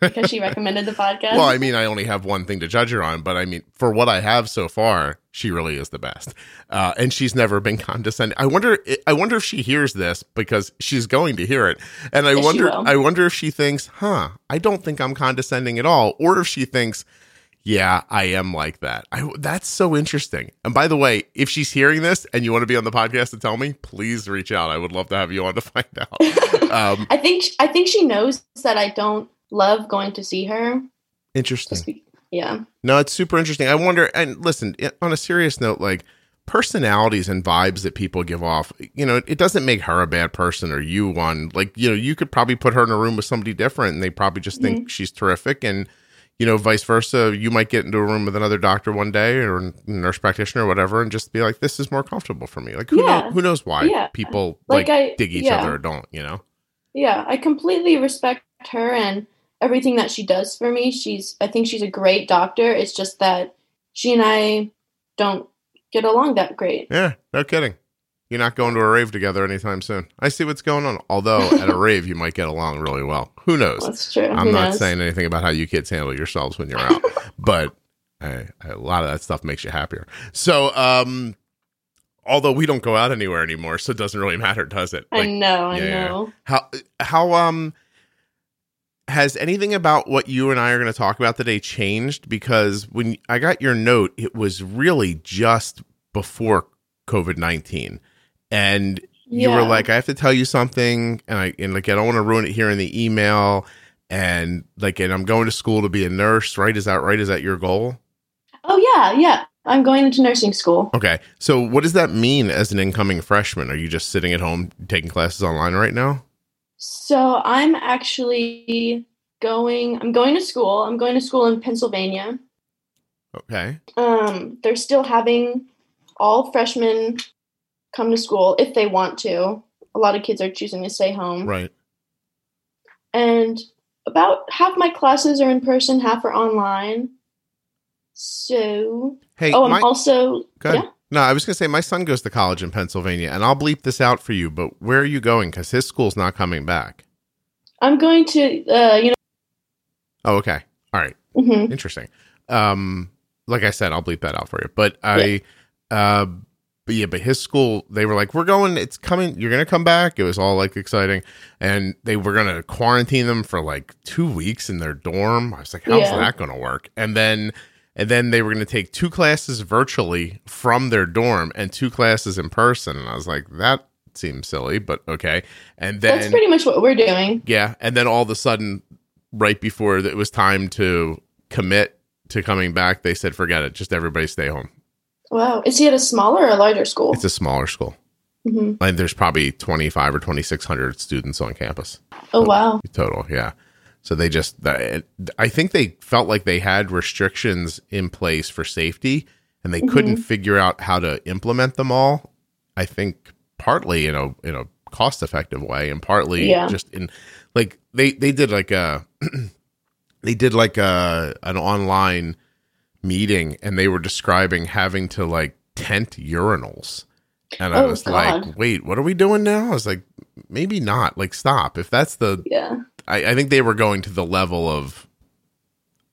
[SPEAKER 2] because she recommended the podcast.
[SPEAKER 1] Well, I mean, I only have one thing to judge her on, but I mean, for what I have so far, she really is the best. Uh, and she's never been condescending. I wonder. I wonder if she hears this because she's going to hear it, and I
[SPEAKER 2] Yes,
[SPEAKER 1] wonder. I wonder if she thinks, "Huh, I don't think I'm condescending at all," or if she thinks. Yeah, I am like that. I, that's so interesting. And by the way, if she's hearing this and you want to be on the podcast to tell me, please reach out. I would love to have you on to find out. Um,
[SPEAKER 2] I think I think she knows that I don't love going to see her.
[SPEAKER 1] interesting.
[SPEAKER 2] Be- yeah,
[SPEAKER 1] No, it's super interesting. I wonder, and listen, on a serious note, like personalities and vibes that people give off, you know, it doesn't make her a bad person or you one. Like, you know, you could probably put her in a room with somebody different and they probably just think mm-hmm. she's terrific. And, you know, vice versa, you might get into a room with another doctor one day or a nurse practitioner or whatever, and just be like, "This is more comfortable for me." Like, who
[SPEAKER 2] Yeah.
[SPEAKER 1] knows? Who knows why
[SPEAKER 2] Yeah.
[SPEAKER 1] people like,
[SPEAKER 2] Like, I-
[SPEAKER 1] dig each
[SPEAKER 2] yeah.
[SPEAKER 1] other or don't? You know?
[SPEAKER 2] Yeah, I completely respect her and everything that she does for me. She's I think she's a great doctor. It's just that she and I don't get along that great.
[SPEAKER 1] Yeah, no kidding. You're not going to a rave together anytime soon. I see what's going on. Although at a rave, you might get along really well. Who knows?
[SPEAKER 2] That's true.
[SPEAKER 1] I'm
[SPEAKER 2] Who
[SPEAKER 1] not
[SPEAKER 2] knows?
[SPEAKER 1] saying anything about how you kids handle yourselves when you're out, but I, I, a lot of that stuff makes you happier. So, um, although we don't go out anywhere anymore, so it doesn't really matter, does it?
[SPEAKER 2] I know, I
[SPEAKER 1] yeah.
[SPEAKER 2] know.
[SPEAKER 1] How how um has anything about what you and I are going to talk about today changed? Because when I got your note, it was really just before COVID nineteen, and you were like, "I have to tell you something," and I and like I don't want to ruin it here in the email, and like, and I'm going to school to be a nurse, right? Is that right? Is that your goal?
[SPEAKER 2] Oh yeah, yeah. I'm going into nursing school.
[SPEAKER 1] Okay, so what does that mean as an incoming freshman? Are you just sitting at home taking classes online right now?
[SPEAKER 2] So I'm actually going I'm going to school. I'm going to school in Pennsylvania.
[SPEAKER 1] Okay,
[SPEAKER 2] Um, they're still having all freshmen come to school if they want to. A lot of kids are choosing to stay home.
[SPEAKER 1] right.
[SPEAKER 2] And about half my classes are in person, half are online. So,
[SPEAKER 1] Hey,
[SPEAKER 2] oh, I'm
[SPEAKER 1] my-
[SPEAKER 2] also yeah.
[SPEAKER 1] No, I was going to say my son goes to college in Pennsylvania, and I'll bleep this out for you. But where are you going? Because his school's not coming back.
[SPEAKER 2] I'm going to uh, you know.
[SPEAKER 1] Oh, okay. All right.
[SPEAKER 2] mhm.
[SPEAKER 1] Interesting. Um, like I said, I'll bleep that out for you. But I, uh, but yeah, but his school, they were like, "We're going. It's coming. You're going to come back." It was all like exciting, and they were going to quarantine them for like two weeks in their dorm. I was like, "How's
[SPEAKER 2] Yeah.
[SPEAKER 1] that going to work?" And then. And then they were going to take two classes virtually from their dorm and two classes in person. And I was like, that seems silly, but okay. And then
[SPEAKER 2] That's pretty much what we're doing.
[SPEAKER 1] yeah, and then all of a sudden, right before it was time to commit to coming back, they said, "Forget it. Just everybody stay home."
[SPEAKER 2] Wow. Is he at a smaller or a larger school?
[SPEAKER 1] It's a smaller school,
[SPEAKER 2] hmm
[SPEAKER 1] and there's probably twenty five or twenty six hundred students on campus
[SPEAKER 2] Oh wow.
[SPEAKER 1] total. Yeah, so they just, I think they felt like they had restrictions in place for safety, and they couldn't mm-hmm. figure out how to implement them all. I think partly in a in a cost effective way, and partly
[SPEAKER 2] Yeah.
[SPEAKER 1] just in like they they did like a they did like a an online meeting, and they were describing having to like tent urinals. And I
[SPEAKER 2] Oh,
[SPEAKER 1] was like, wait, what are we doing now? I was like, maybe not. Like, stop. If that's the
[SPEAKER 2] Yeah.
[SPEAKER 1] I, I think they were going to the level of,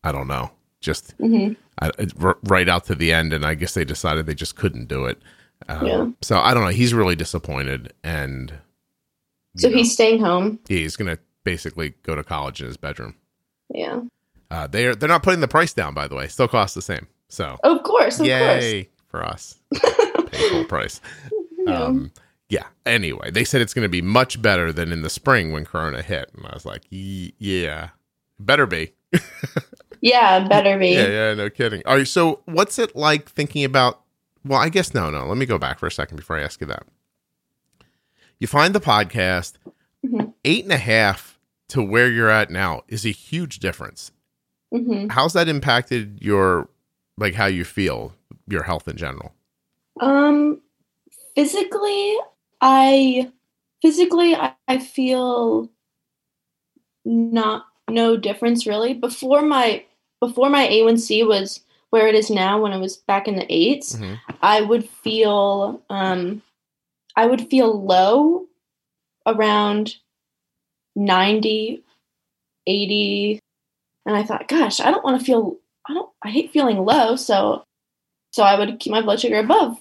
[SPEAKER 1] I don't know, just
[SPEAKER 2] hmm
[SPEAKER 1] I, r- right out to the end, and I guess they decided they just couldn't do it. Um,
[SPEAKER 2] Yeah.
[SPEAKER 1] So I don't know. He's really disappointed, and
[SPEAKER 2] So
[SPEAKER 1] know,
[SPEAKER 2] he's staying home.
[SPEAKER 1] he's gonna basically go to college in his bedroom.
[SPEAKER 2] Yeah.
[SPEAKER 1] Uh, they're they're not putting the price down, by the way. Still costs the same. So
[SPEAKER 2] Of course. Of
[SPEAKER 1] yay for us, pay full price.
[SPEAKER 2] Yeah.
[SPEAKER 1] Um, yeah. Anyway, they said it's going to be much better than in the spring when Corona hit, and I was like, "Ye- yeah, better be.
[SPEAKER 2] yeah. Better be.
[SPEAKER 1] Yeah, yeah, no kidding. All right, so what's it like thinking about? Well, I guess no, no. Let me go back for a second before I ask you that. You find the podcast
[SPEAKER 2] Mhm.
[SPEAKER 1] eight and a half to where you're at now is a huge difference.
[SPEAKER 2] hmm
[SPEAKER 1] How's that impacted your like how you feel, your health in general?
[SPEAKER 2] Um, physically, I physically I, I feel not no difference really. Before my before my A1C was where it is now, when it was back in the 8s
[SPEAKER 1] Mhm.
[SPEAKER 2] I would feel um, I would feel low around 90, 80, and I thought, gosh, I don't want to feel. I don't. I hate feeling low, so so I would keep my blood sugar above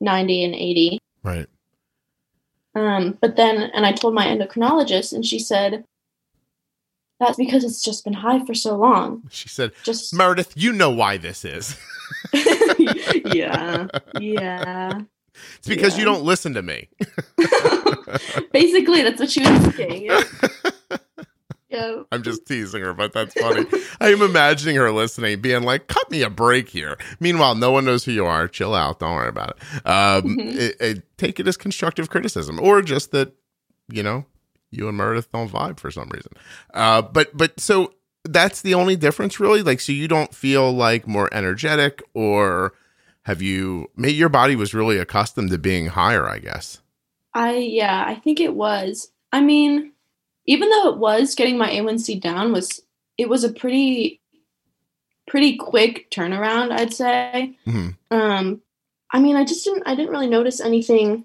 [SPEAKER 2] 90 and 80.
[SPEAKER 1] Right.
[SPEAKER 2] Um, but then, and I told my endocrinologist, and she said, that's because it's just been high for so long.
[SPEAKER 1] She said,
[SPEAKER 2] Just,
[SPEAKER 1] Meredith, you know why this is.
[SPEAKER 2] yeah, yeah.
[SPEAKER 1] It's because you don't listen to me.
[SPEAKER 2] Basically, that's what she was saying.
[SPEAKER 1] I'm just teasing her, but that's funny. I'm imagining her listening, being like, "Cut me a break here." Meanwhile, no one knows who you are. Chill out. Don't worry about it. Um,
[SPEAKER 2] Mhm.
[SPEAKER 1] it- it- take it as constructive criticism, or just that you know you and Meredith don't vibe for some reason. Uh, but but so that's the only difference really like so you don't feel like more energetic or have you maybe your body was really accustomed to being higher i guess
[SPEAKER 2] I yeah, I think it was. I mean, even though it was getting my A1C down was it was a pretty pretty quick turnaround, I'd say.
[SPEAKER 1] hmm
[SPEAKER 2] Um I mean, I just didn't I didn't really notice anything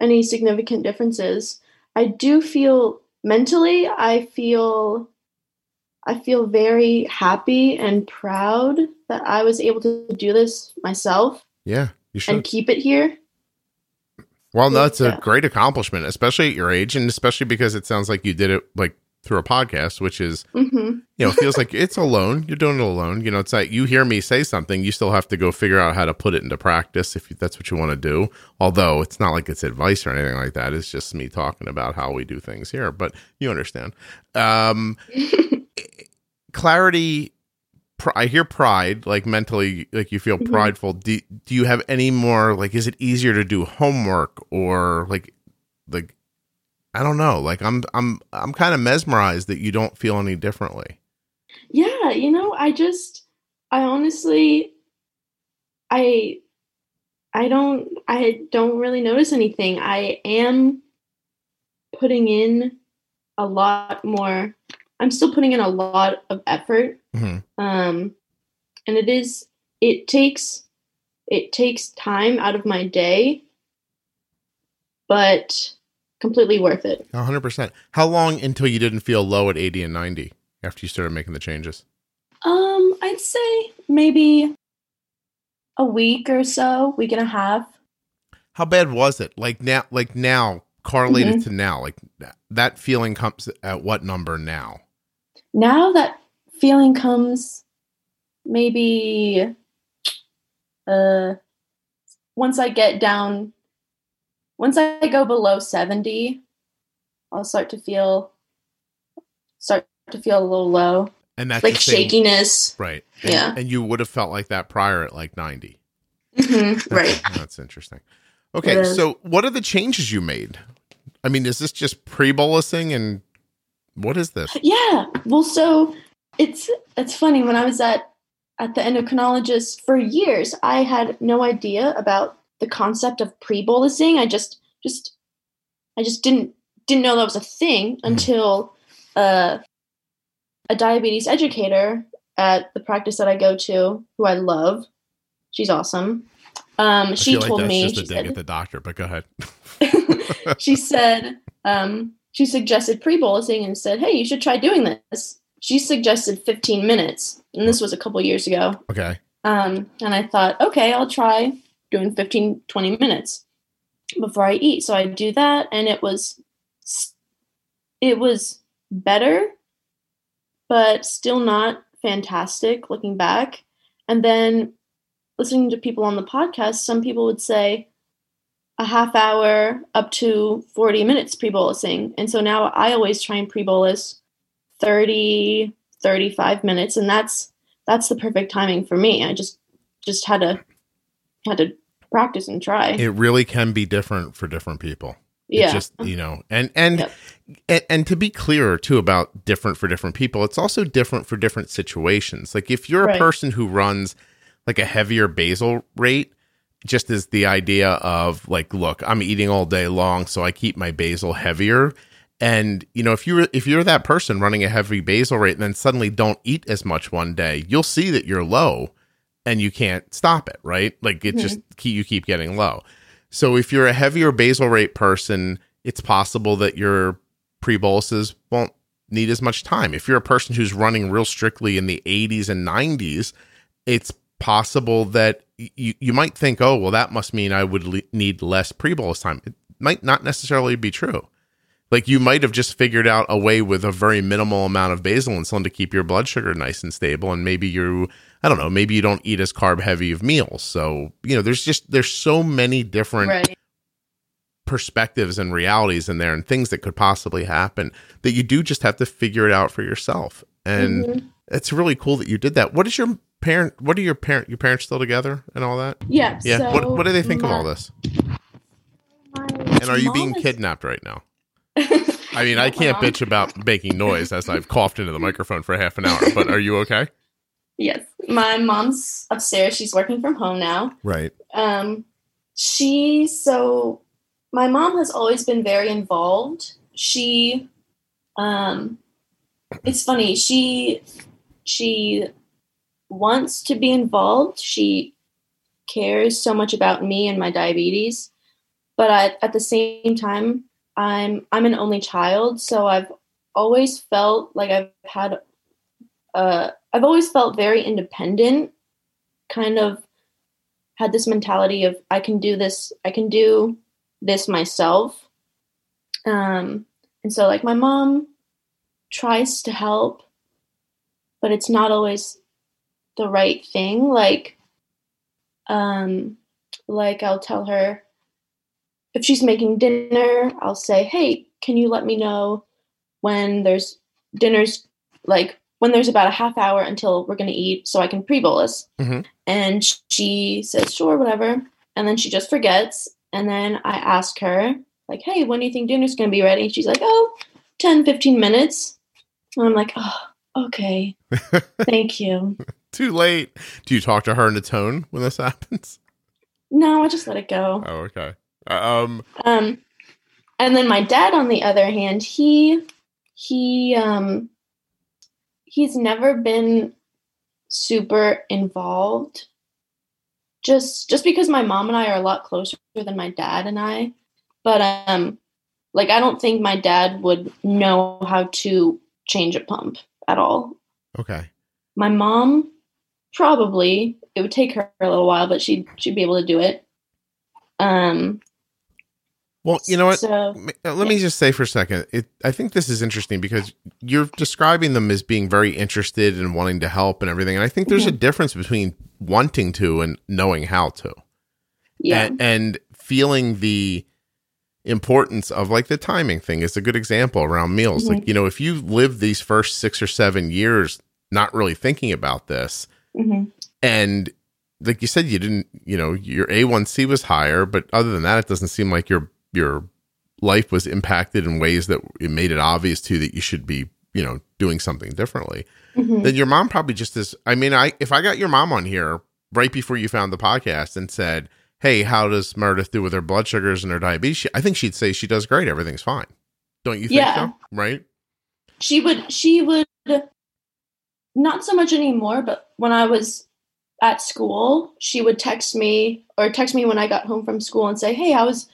[SPEAKER 2] any significant differences. I do feel mentally I feel I feel very happy and proud that I was able to do this myself
[SPEAKER 1] yeah you should
[SPEAKER 2] and keep it here.
[SPEAKER 1] Well that's a
[SPEAKER 2] yeah.
[SPEAKER 1] great accomplishment especially at your age and especially because it sounds like you did it like through a podcast which is
[SPEAKER 2] Mhm.
[SPEAKER 1] you know it feels like it's alone. You're doing it alone. You know it's like you hear me say something you still have to go figure out how to put it into practice if that's what you want to do. Although it's not like it's advice or anything like that. It's just me talking about how we do things here but you understand. Um clarity pr- i hear pride like mentally like you feel
[SPEAKER 2] Mhm.
[SPEAKER 1] prideful do, do you have any more like is it easier to do homework or like like i don't know like i'm i'm i'm kind of mesmerized that you don't feel any differently
[SPEAKER 2] Yeah, you know, I just I honestly I I don't I don't really notice anything. I am putting in a lot more I'm still putting in a lot of effort.
[SPEAKER 1] Hmm
[SPEAKER 2] Um and it is it takes it takes time out of my day but completely worth it.
[SPEAKER 1] 100% how long until you didn't feel low at 80 and 90 after you started making the changes?
[SPEAKER 2] Um I'd say maybe a week or so, week and a half.
[SPEAKER 1] how bad was it? Like now like now correlated to now like that feeling comes at what number now?
[SPEAKER 2] Now that feeling comes maybe uh once i get down once i go below 70 i'll start to feel start to feel a little low
[SPEAKER 1] and that's
[SPEAKER 2] like shakiness
[SPEAKER 1] right and,
[SPEAKER 2] Yeah.
[SPEAKER 1] and you would have felt like that prior at like 90
[SPEAKER 2] Mhm, right
[SPEAKER 1] That's interesting. Okay, so what are the changes you made? I mean, is this just pre-bolusing and what is this?
[SPEAKER 2] yeah well so it's it's funny when i was at at the endocrinologist for years i had no idea about the concept of pre-bolusing. I just just i just didn't didn't know that was a thing until uh, a diabetes educator at the practice that i go to who i love she's awesome um, she
[SPEAKER 1] like
[SPEAKER 2] told me
[SPEAKER 1] just
[SPEAKER 2] she said,
[SPEAKER 1] at the doctor, but go ahead.
[SPEAKER 2] she said um, she suggested pre-bolusing and said hey you should try doing this she suggested 15 minutes and this was a couple years ago.
[SPEAKER 1] Okay.
[SPEAKER 2] um, and i thought okay i'll try doing 15 20 minutes before i eat. So i do that and it was it was better but still not fantastic looking back. And then listening to people on the podcast some people would say a half hour up to 40 minutes pre-bolusing and so now i always try and pre-bolus 30 35 minutes and that's that's the perfect timing for me i just just had to had to practice and try
[SPEAKER 1] It really can be different for different people.
[SPEAKER 2] yeah
[SPEAKER 1] It's just, you know, and and,
[SPEAKER 2] Yep.
[SPEAKER 1] and and to be clearer too about different for different people, it's also different for different situations. Like if you're a
[SPEAKER 2] Right.
[SPEAKER 1] person who runs like a heavier basal rate, just as the idea of like, look, I'm eating all day long, so I keep my basal heavier. And you know, if you're if you're that person running a heavy basal rate and then suddenly don't eat as much one day, you'll see that you're low and you can't stop it, right? Like it just keep, you keep getting low. So if you're a heavier basal rate person, it's possible that your pre-boluses won't need as much time. If you're a person who's running real strictly in the 80s and 90s, it's possible that you you might think, "Oh, well that must mean I would le- need less pre-bolus time." It might not necessarily be true. Like you might have just figured out a way with a very minimal amount of basal insulin to keep your blood sugar nice and stable and maybe you I don't know, maybe you don't eat as carb heavy of meals. So, you know, there's just there's so many different
[SPEAKER 2] right
[SPEAKER 1] perspectives and realities in there and things that could possibly happen that you do just have to figure it out for yourself. And
[SPEAKER 2] Mhm.
[SPEAKER 1] it's really cool that you did that. What is your parent what are your parent your parents still together and all that?
[SPEAKER 2] yeah
[SPEAKER 1] Yeah.
[SPEAKER 2] so
[SPEAKER 1] what what do they think of all this? And are you being
[SPEAKER 2] is-
[SPEAKER 1] kidnapped right now? I mean, I can't bitch about making noise as I've coughed into the microphone for half an hour, but are you okay?
[SPEAKER 2] Yes. My mom's upstairs. She's working from home now.
[SPEAKER 1] Right.
[SPEAKER 2] Um, she, so my mom has always been very involved. She, um, it's funny. She, she wants to be involved. She cares so much about me and my diabetes, but I, at the same time, I'm I'm an only child, so I've always felt like I've had uh I've always felt very independent, kind of had this mentality of I can do this, I can do this myself. Um and so like my mom tries to help, but it's not always the right thing. Like um like I'll tell her if she's making dinner, I'll say, "Hey, can you let me know when there's dinner's like when there's about a half hour until we're going to eat so I can pre-bolus?"
[SPEAKER 1] Mm-hmm.
[SPEAKER 2] And she says, "Sure, whatever." And then she just forgets, and then I ask her like, "Hey, when do you think dinner's going to be ready?" She's like, "Oh, 10 15 minutes." And I'm like, "Oh, okay. Thank you."
[SPEAKER 1] Too late. Do you talk to her in a tone when this happens?
[SPEAKER 2] No, I just let it go.
[SPEAKER 1] Oh, okay. Um,
[SPEAKER 2] um, and then my dad, on the other hand, he he um, he's never been super involved. Just just because my mom and I are a lot closer than my dad and I, but um, like I don't think my dad would know how to change a pump at all.
[SPEAKER 1] Okay.
[SPEAKER 2] My mom probably it would take her a little while, but she she'd be able to do it. Um,
[SPEAKER 1] well, you know what?
[SPEAKER 2] So,
[SPEAKER 1] uh, Let me just say for a second. It, I think this is interesting because you're describing them as being very interested and wanting to help and everything. And I think there's mm-hmm. a difference between wanting to and knowing how to.
[SPEAKER 2] Yeah.
[SPEAKER 1] And, and, feeling the importance of like the timing thing is a good example around meals. Mm-hmm. Like, you know, if you live these first six or seven years not really thinking about this,
[SPEAKER 2] mm-hmm.
[SPEAKER 1] and like you said, you didn't, you know, your A1C was higher, but other than that, it doesn't seem like your your life was impacted in ways that it made it obvious to you that you should be, you know, doing something differently. Mm-hmm. Then your mom probably just is. I mean, I if I got your mom on here right before you found the podcast and said, "Hey, how does Meredith do with her blood sugars and her diabetes?" I think she'd say she does great. Everything's fine. Don't you think yeah. so? Right?
[SPEAKER 2] She would. She would. Not so much anymore, but when I was at school, she would text me or text me when I got home from school and say, "Hey, how was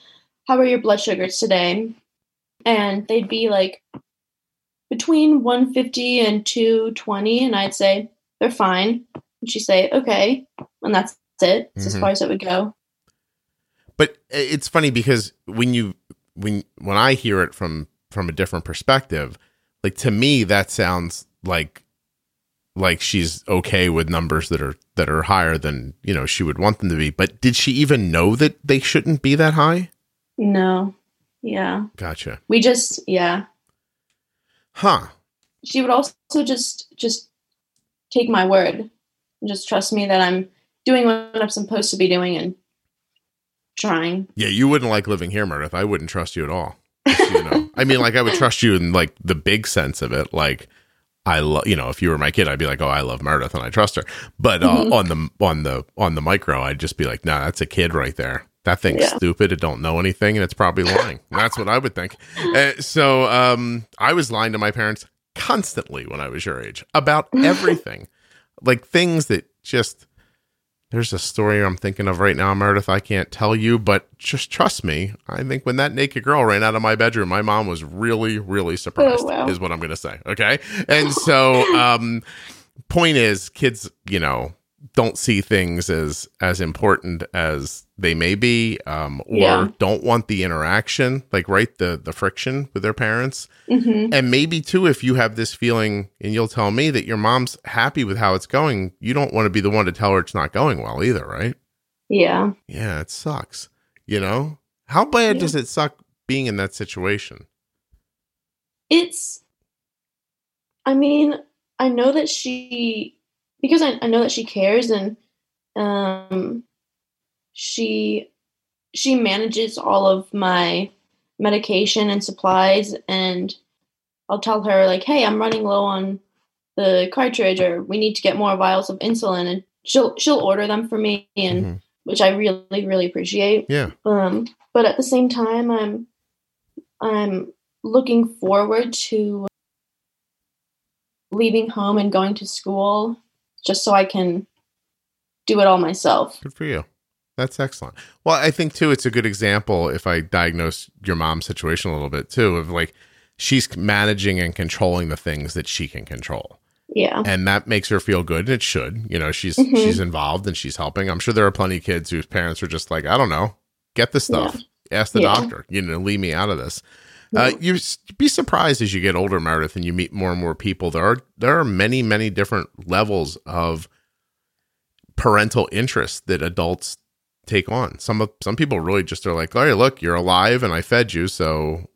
[SPEAKER 2] how are your blood sugars today?" And they'd be like between 150 and 220 and I'd say, "They're fine." And she'd say, "Okay." And that's it. Mm-hmm. as far as it would go.
[SPEAKER 1] But it's funny because when you when when I hear it from from a different perspective, like to me that sounds like like she's okay with numbers that are that are higher than you know she would want them to be but did she even know that they shouldn't be that high
[SPEAKER 2] no. Yeah.
[SPEAKER 1] Gotcha.
[SPEAKER 2] We just yeah.
[SPEAKER 1] Huh.
[SPEAKER 2] She would also just just take my word and just trust me that i'm doing what i'm supposed to be doing and trying.
[SPEAKER 1] Yeah you wouldn't like living here meredith. I wouldn't trust you at all. You know. I mean like i would trust you in like the big sense of it. Like I love, you know, if you were my kid, I'd be like, oh, I love Meredith and I trust her. But uh, mm-hmm. on the on the on the micro, I'd just be like, nah, that's a kid right there. That thing's yeah. stupid. It don't know anything, and it's probably lying. that's what I would think. Uh, so um, I was lying to my parents constantly when I was your age about everything, like things that just there's a story I'm thinking of right now, Meredith. I can't tell you, but just trust me. I think when that naked girl ran out of my bedroom, my mom was really, really surprised, oh, wow. is what I'm going to say. Okay. And so, um, point is, kids, you know, don't see things as as important as they may be um, or yeah. don't want the interaction like right the the friction with their parents
[SPEAKER 2] mm-hmm.
[SPEAKER 1] and maybe too if you have this feeling and you'll tell me that your mom's happy with how it's going you don't want to be the one to tell her it's not going well either right
[SPEAKER 2] yeah
[SPEAKER 1] yeah it sucks you know how bad yeah. does it suck being in that situation
[SPEAKER 2] it's i mean i know that she because I, I know that she cares and um she she manages all of my medication and supplies and I'll tell her like, "Hey, I'm running low on the cartridge or we need to get more vials of insulin." And she'll she'll order them for me and
[SPEAKER 1] Mhm.
[SPEAKER 2] which I really really appreciate.
[SPEAKER 1] Yeah.
[SPEAKER 2] Um but at the same time I'm I'm looking forward to leaving home and going to school just so I can do it all myself.
[SPEAKER 1] Good for you. That's excellent. Well, I think too, it's a good example if I diagnose your mom's situation a little bit too, of like she's managing and controlling the things that she can control.
[SPEAKER 2] Yeah.
[SPEAKER 1] And that makes her feel good. And it should. You know, she's
[SPEAKER 2] Mhm.
[SPEAKER 1] she's involved and she's helping. I'm sure there are plenty of kids whose parents are just like, I don't know, get the stuff. Ask the
[SPEAKER 2] Yeah.
[SPEAKER 1] doctor. You know, leave me out of this. Uh, you be surprised as you get older, Meredith, and you meet more and more people. There are there are many many different levels of parental interest that adults take on. Some of some people really just are like, "Oh, hey, look, you're alive, and I fed you, so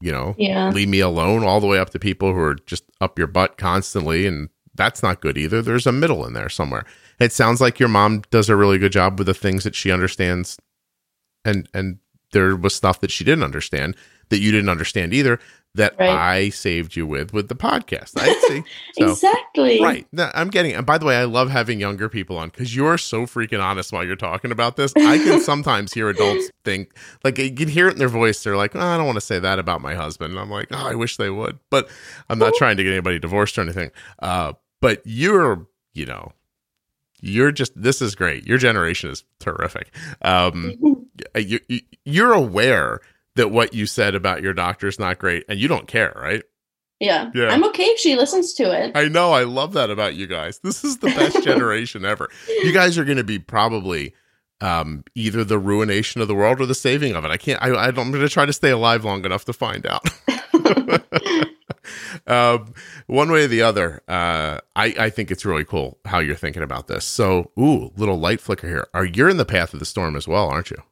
[SPEAKER 1] you know,
[SPEAKER 2] Yeah.
[SPEAKER 1] leave me alone." All the way up to people who are just up your butt constantly, and that's not good either. There's a middle in there somewhere. It sounds like your mom does a really good job with the things that she understands, and and there was stuff that she didn't understand that you didn't understand either that
[SPEAKER 2] Right.
[SPEAKER 1] I saved you with with the podcast. I see. So,
[SPEAKER 2] exactly.
[SPEAKER 1] Right. No, I'm getting And by the way, I love having younger people on because you're so freaking honest while you're talking about this. I can sometimes hear adults think, like, you can hear it in their voice. They're like, oh, I don't want to say that about my husband. And I'm like, oh, I wish they would. But I'm not trying to get anybody divorced or anything. Uh, but you're, you know, you're just, this is great. Your generation is terrific. Um, you, you, you're aware that what you said about your doctor is not great and you don't care, right?
[SPEAKER 2] Yeah.
[SPEAKER 1] Yeah.
[SPEAKER 2] I'm okay if she listens to it.
[SPEAKER 1] I know. I love that about you guys. This is the best generation ever. You guys are going to be probably um, either the ruination of the world or the saving of it. I can't. I, I don't, I'm going to try to stay alive long enough to find out. um, one way or the other, uh, I, I think it's really cool how you're thinking about this. So, ooh, little light flicker here. Are you're in the path of the storm as well, aren't you?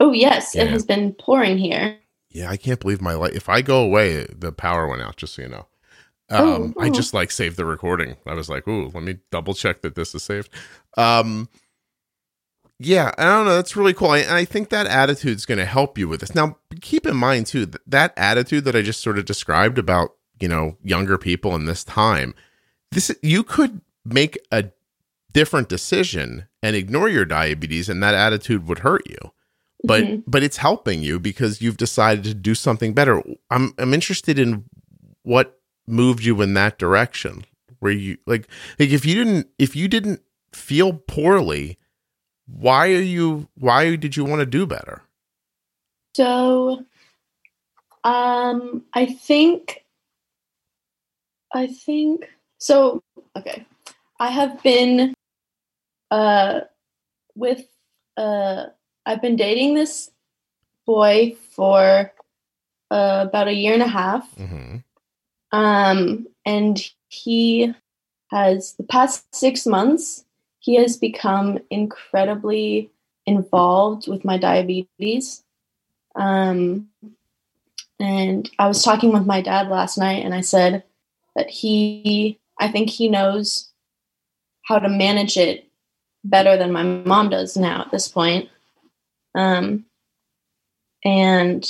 [SPEAKER 2] Oh yes,
[SPEAKER 1] Yeah.
[SPEAKER 2] it has been pouring here.
[SPEAKER 1] Yeah, I can't believe my light. If I go away, the power went out. Just so you know. Um,
[SPEAKER 2] Oh,
[SPEAKER 1] I
[SPEAKER 2] oh.
[SPEAKER 1] just like saved the recording. I was like, ooh, let me double check that this is saved. Um, yeah, I don't know. That's really cool. I, and I think that attitude is going to help you with this. Now, keep in mind too that that attitude that I just sort of described about you know younger people in this time. This you could make a different decision and ignore your diabetes, and that attitude would hurt you but
[SPEAKER 2] Mhm.
[SPEAKER 1] but it's helping you because you've decided to do something better. I'm I'm interested in what moved you in that direction. Where you like like if you didn't if you didn't feel poorly, why are you why did you want to do better?
[SPEAKER 2] So, um, I think, I think so. Okay, I have been, uh, with, uh, I've been dating this boy for uh, about a year and a half.
[SPEAKER 1] Mm-hmm.
[SPEAKER 2] Um, and he has the past six months, he has become incredibly involved with my diabetes. Um, and I was talking with my dad last night, and I said that he, I think he knows how to manage it better than my mom does now at this point. Um, and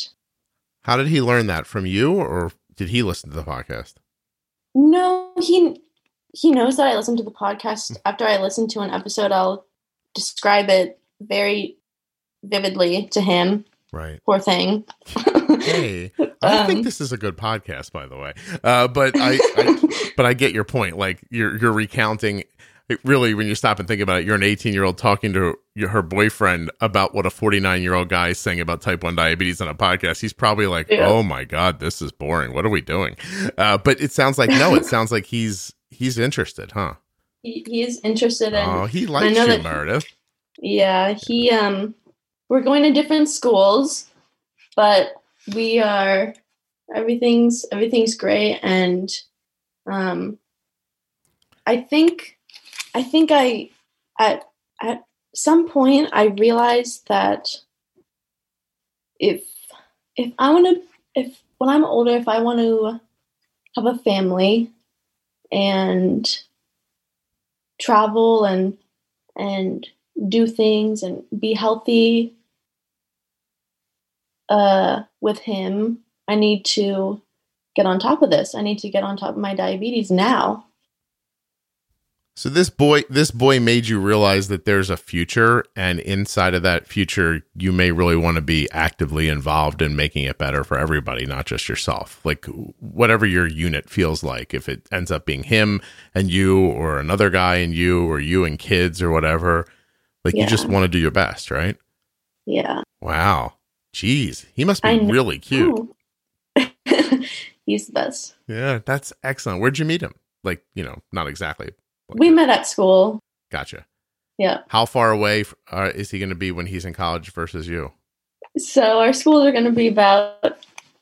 [SPEAKER 1] How did he learn that from you, or did he listen to the podcast?
[SPEAKER 2] No, he he knows that I listen to the podcast. After I listen to an episode, I'll describe it very vividly to him.
[SPEAKER 1] Right.
[SPEAKER 2] Poor thing.
[SPEAKER 1] Hey, I
[SPEAKER 2] Um,
[SPEAKER 1] think this is a good podcast, by the way. Uh, but I, I but I get your point. Like you're you're recounting. It really, when you stop and think about it, you're an 18 year old talking to your, her boyfriend about what a 49 year old guy is saying about type 1 diabetes on a podcast. He's probably like,
[SPEAKER 2] Yeah.
[SPEAKER 1] "Oh my god, this is boring. What are we doing?" Uh, but it sounds like no. It sounds like he's he's interested, huh?
[SPEAKER 2] he, he is interested in.
[SPEAKER 1] Oh, he likes you,
[SPEAKER 2] that-
[SPEAKER 1] Meredith.
[SPEAKER 2] Yeah, he um we're going to different schools, but we are everything's everything's great and um I think I think I at at some point I realized that if if I want to if when I'm older if I want to have a family and travel and and do things and be healthy uh, with him, I need to get on top of this. I need to get on top of my diabetes now.
[SPEAKER 1] So this boy this boy made you realize that there's a future and inside of that future you may really want to be actively involved in making it better for everybody, not just yourself. Like whatever your unit feels like, if it ends up being him and you or another guy and you or you and kids or whatever, like
[SPEAKER 2] Yeah.
[SPEAKER 1] you just want to do your best, right?
[SPEAKER 2] Yeah.
[SPEAKER 1] Wow. Jeez, he must be really cute.
[SPEAKER 2] Oh. He's the best.
[SPEAKER 1] Yeah, that's excellent. Where'd you meet him? Like, you know, not exactly.
[SPEAKER 2] We met at school.
[SPEAKER 1] Gotcha.
[SPEAKER 2] Yeah.
[SPEAKER 1] How far away uh, is he going to be when he's in college versus you?
[SPEAKER 2] So our schools are going to be about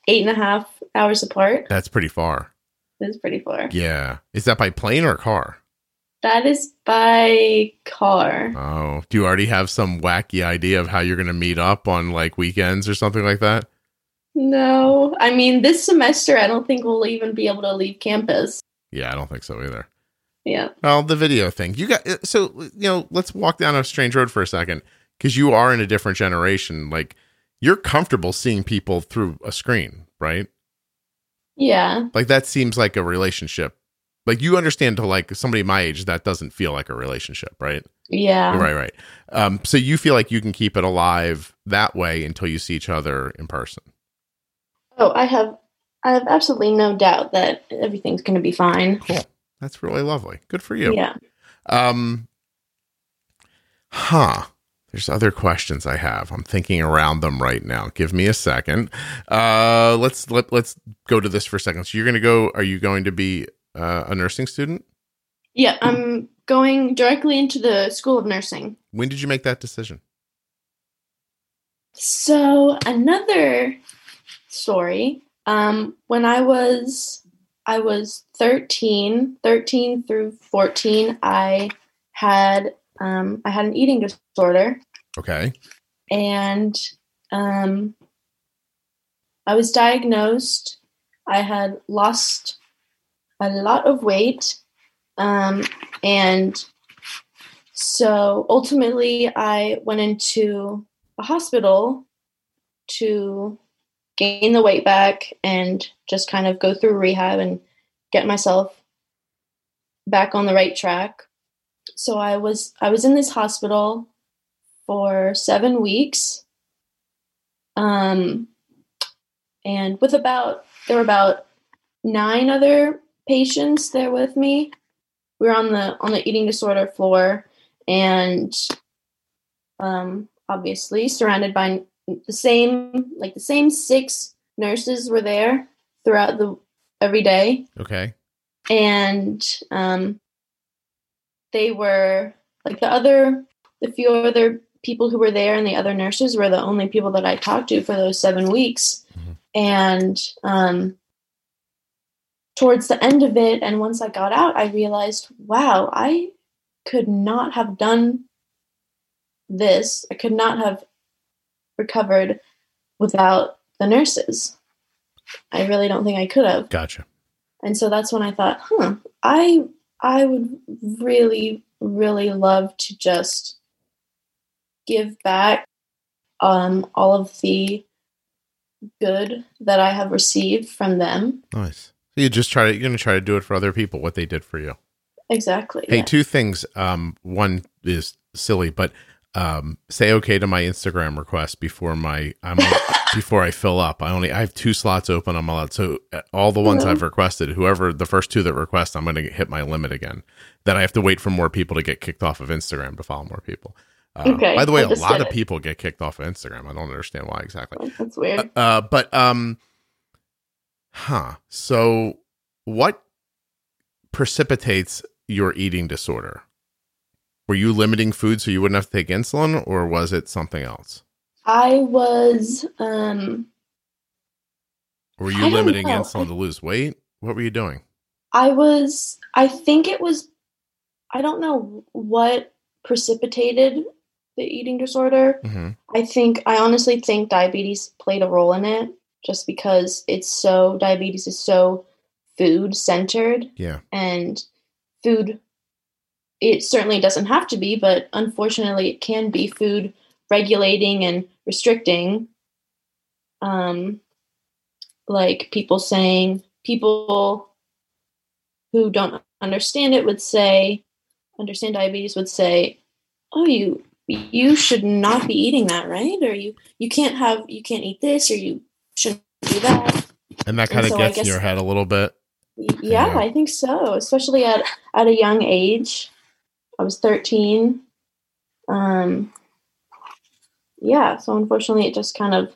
[SPEAKER 2] eight and a half hours apart.
[SPEAKER 1] That's pretty far.
[SPEAKER 2] It's pretty far.
[SPEAKER 1] Yeah. Is that by plane or car?
[SPEAKER 2] That is by car.
[SPEAKER 1] Oh, do you already have some wacky idea of how you're going to meet up on like weekends or something like that?
[SPEAKER 2] No, I mean this semester I don't think we'll even be able to leave campus.
[SPEAKER 1] Yeah, I don't think so either.
[SPEAKER 2] Yeah.
[SPEAKER 1] Well, the video thing. You got uh, so you know, let's walk down a strange road for a second cuz you are in a different generation. Like you're comfortable seeing people through a screen, right?
[SPEAKER 2] Yeah.
[SPEAKER 1] Like that seems like a relationship. Like you understand to like somebody my age that doesn't feel like a relationship, right?
[SPEAKER 2] Yeah.
[SPEAKER 1] Right, right. Um, so you feel like you can keep it alive that way until you see each other in person.
[SPEAKER 2] Oh, I have I have absolutely no doubt that everything's going to be fine.
[SPEAKER 1] Cool. That's really lovely. Good for you.
[SPEAKER 2] Yeah.
[SPEAKER 1] Um, huh. There's other questions I have. I'm thinking around them right now. Give me a second. Uh, let's let let's go to this for a second. So you're going to go. Are you going to be uh, a nursing student?
[SPEAKER 2] Yeah, I'm going directly into the School of Nursing.
[SPEAKER 1] When did you make that decision?
[SPEAKER 2] So another story. Um, when I was I was 13, 13 through 14, I had um, I had an eating disorder
[SPEAKER 1] Okay.
[SPEAKER 2] and um, I was diagnosed. I had lost a lot of weight, um, and so ultimately, I went into a hospital to gain the weight back and just kind of go through rehab and get myself back on the right track. So I was I was in this hospital for seven weeks. Um, and with about there were about nine other patients there with me. We were on the on the eating disorder floor, and um, obviously surrounded by the same like the same six nurses were there throughout the every day
[SPEAKER 1] Okay.
[SPEAKER 2] and um, they were like the other the few other people who were there and the other nurses were the only people that i talked to for those seven weeks
[SPEAKER 1] Mhm.
[SPEAKER 2] and um, towards the end of it and once i got out i realized wow i could not have done this i could not have recovered without the nurses i really don't think i could have
[SPEAKER 1] Gotcha.
[SPEAKER 2] and so that's when I thought, huh, I I would really, really love to just give back um, all of the good that I have received from them.
[SPEAKER 1] Nice. So you just try to you're going to try to do it for other people what they did for you.
[SPEAKER 2] Exactly.
[SPEAKER 1] Hey,
[SPEAKER 2] yeah.
[SPEAKER 1] two things. Um, one is silly, but um, say okay to my Instagram request before my I'm before I fill up. I only I have two slots open. I'm allowed so uh, all the ones
[SPEAKER 2] Mhm.
[SPEAKER 1] I've requested. Whoever the first two that request, I'm going to hit my limit again. Then I have to wait for more people to get kicked off of Instagram to follow more people. Uh,
[SPEAKER 2] Okay,
[SPEAKER 1] By the way, a lot of people get kicked off of Instagram. I don't understand why exactly.
[SPEAKER 2] Oh, That's weird.
[SPEAKER 1] Uh, but um, huh. So, what precipitates your eating disorder? Were you limiting food so you wouldn't have to take insulin, or was it something else?
[SPEAKER 2] I was um
[SPEAKER 1] Were you limiting insulin to lose weight? What were you doing?
[SPEAKER 2] I was I think it was I don't know what precipitated the eating disorder.
[SPEAKER 1] hmm
[SPEAKER 2] I think I honestly think diabetes played a role in it just because it's so diabetes is so food centered
[SPEAKER 1] Yeah.
[SPEAKER 2] and food it certainly doesn't have to be but unfortunately it can be food regulating and restricting um, like people saying people who don't understand it would say understand diabetes would say oh you you should not be eating that right or you you can't have you can't eat this or you shouldn't do that
[SPEAKER 1] And that kind of
[SPEAKER 2] so
[SPEAKER 1] gets in your head a little bit.
[SPEAKER 2] yeah,
[SPEAKER 1] Yeah.
[SPEAKER 2] i think so especially at at a young age i was 13 um yeah so unfortunately it just kind of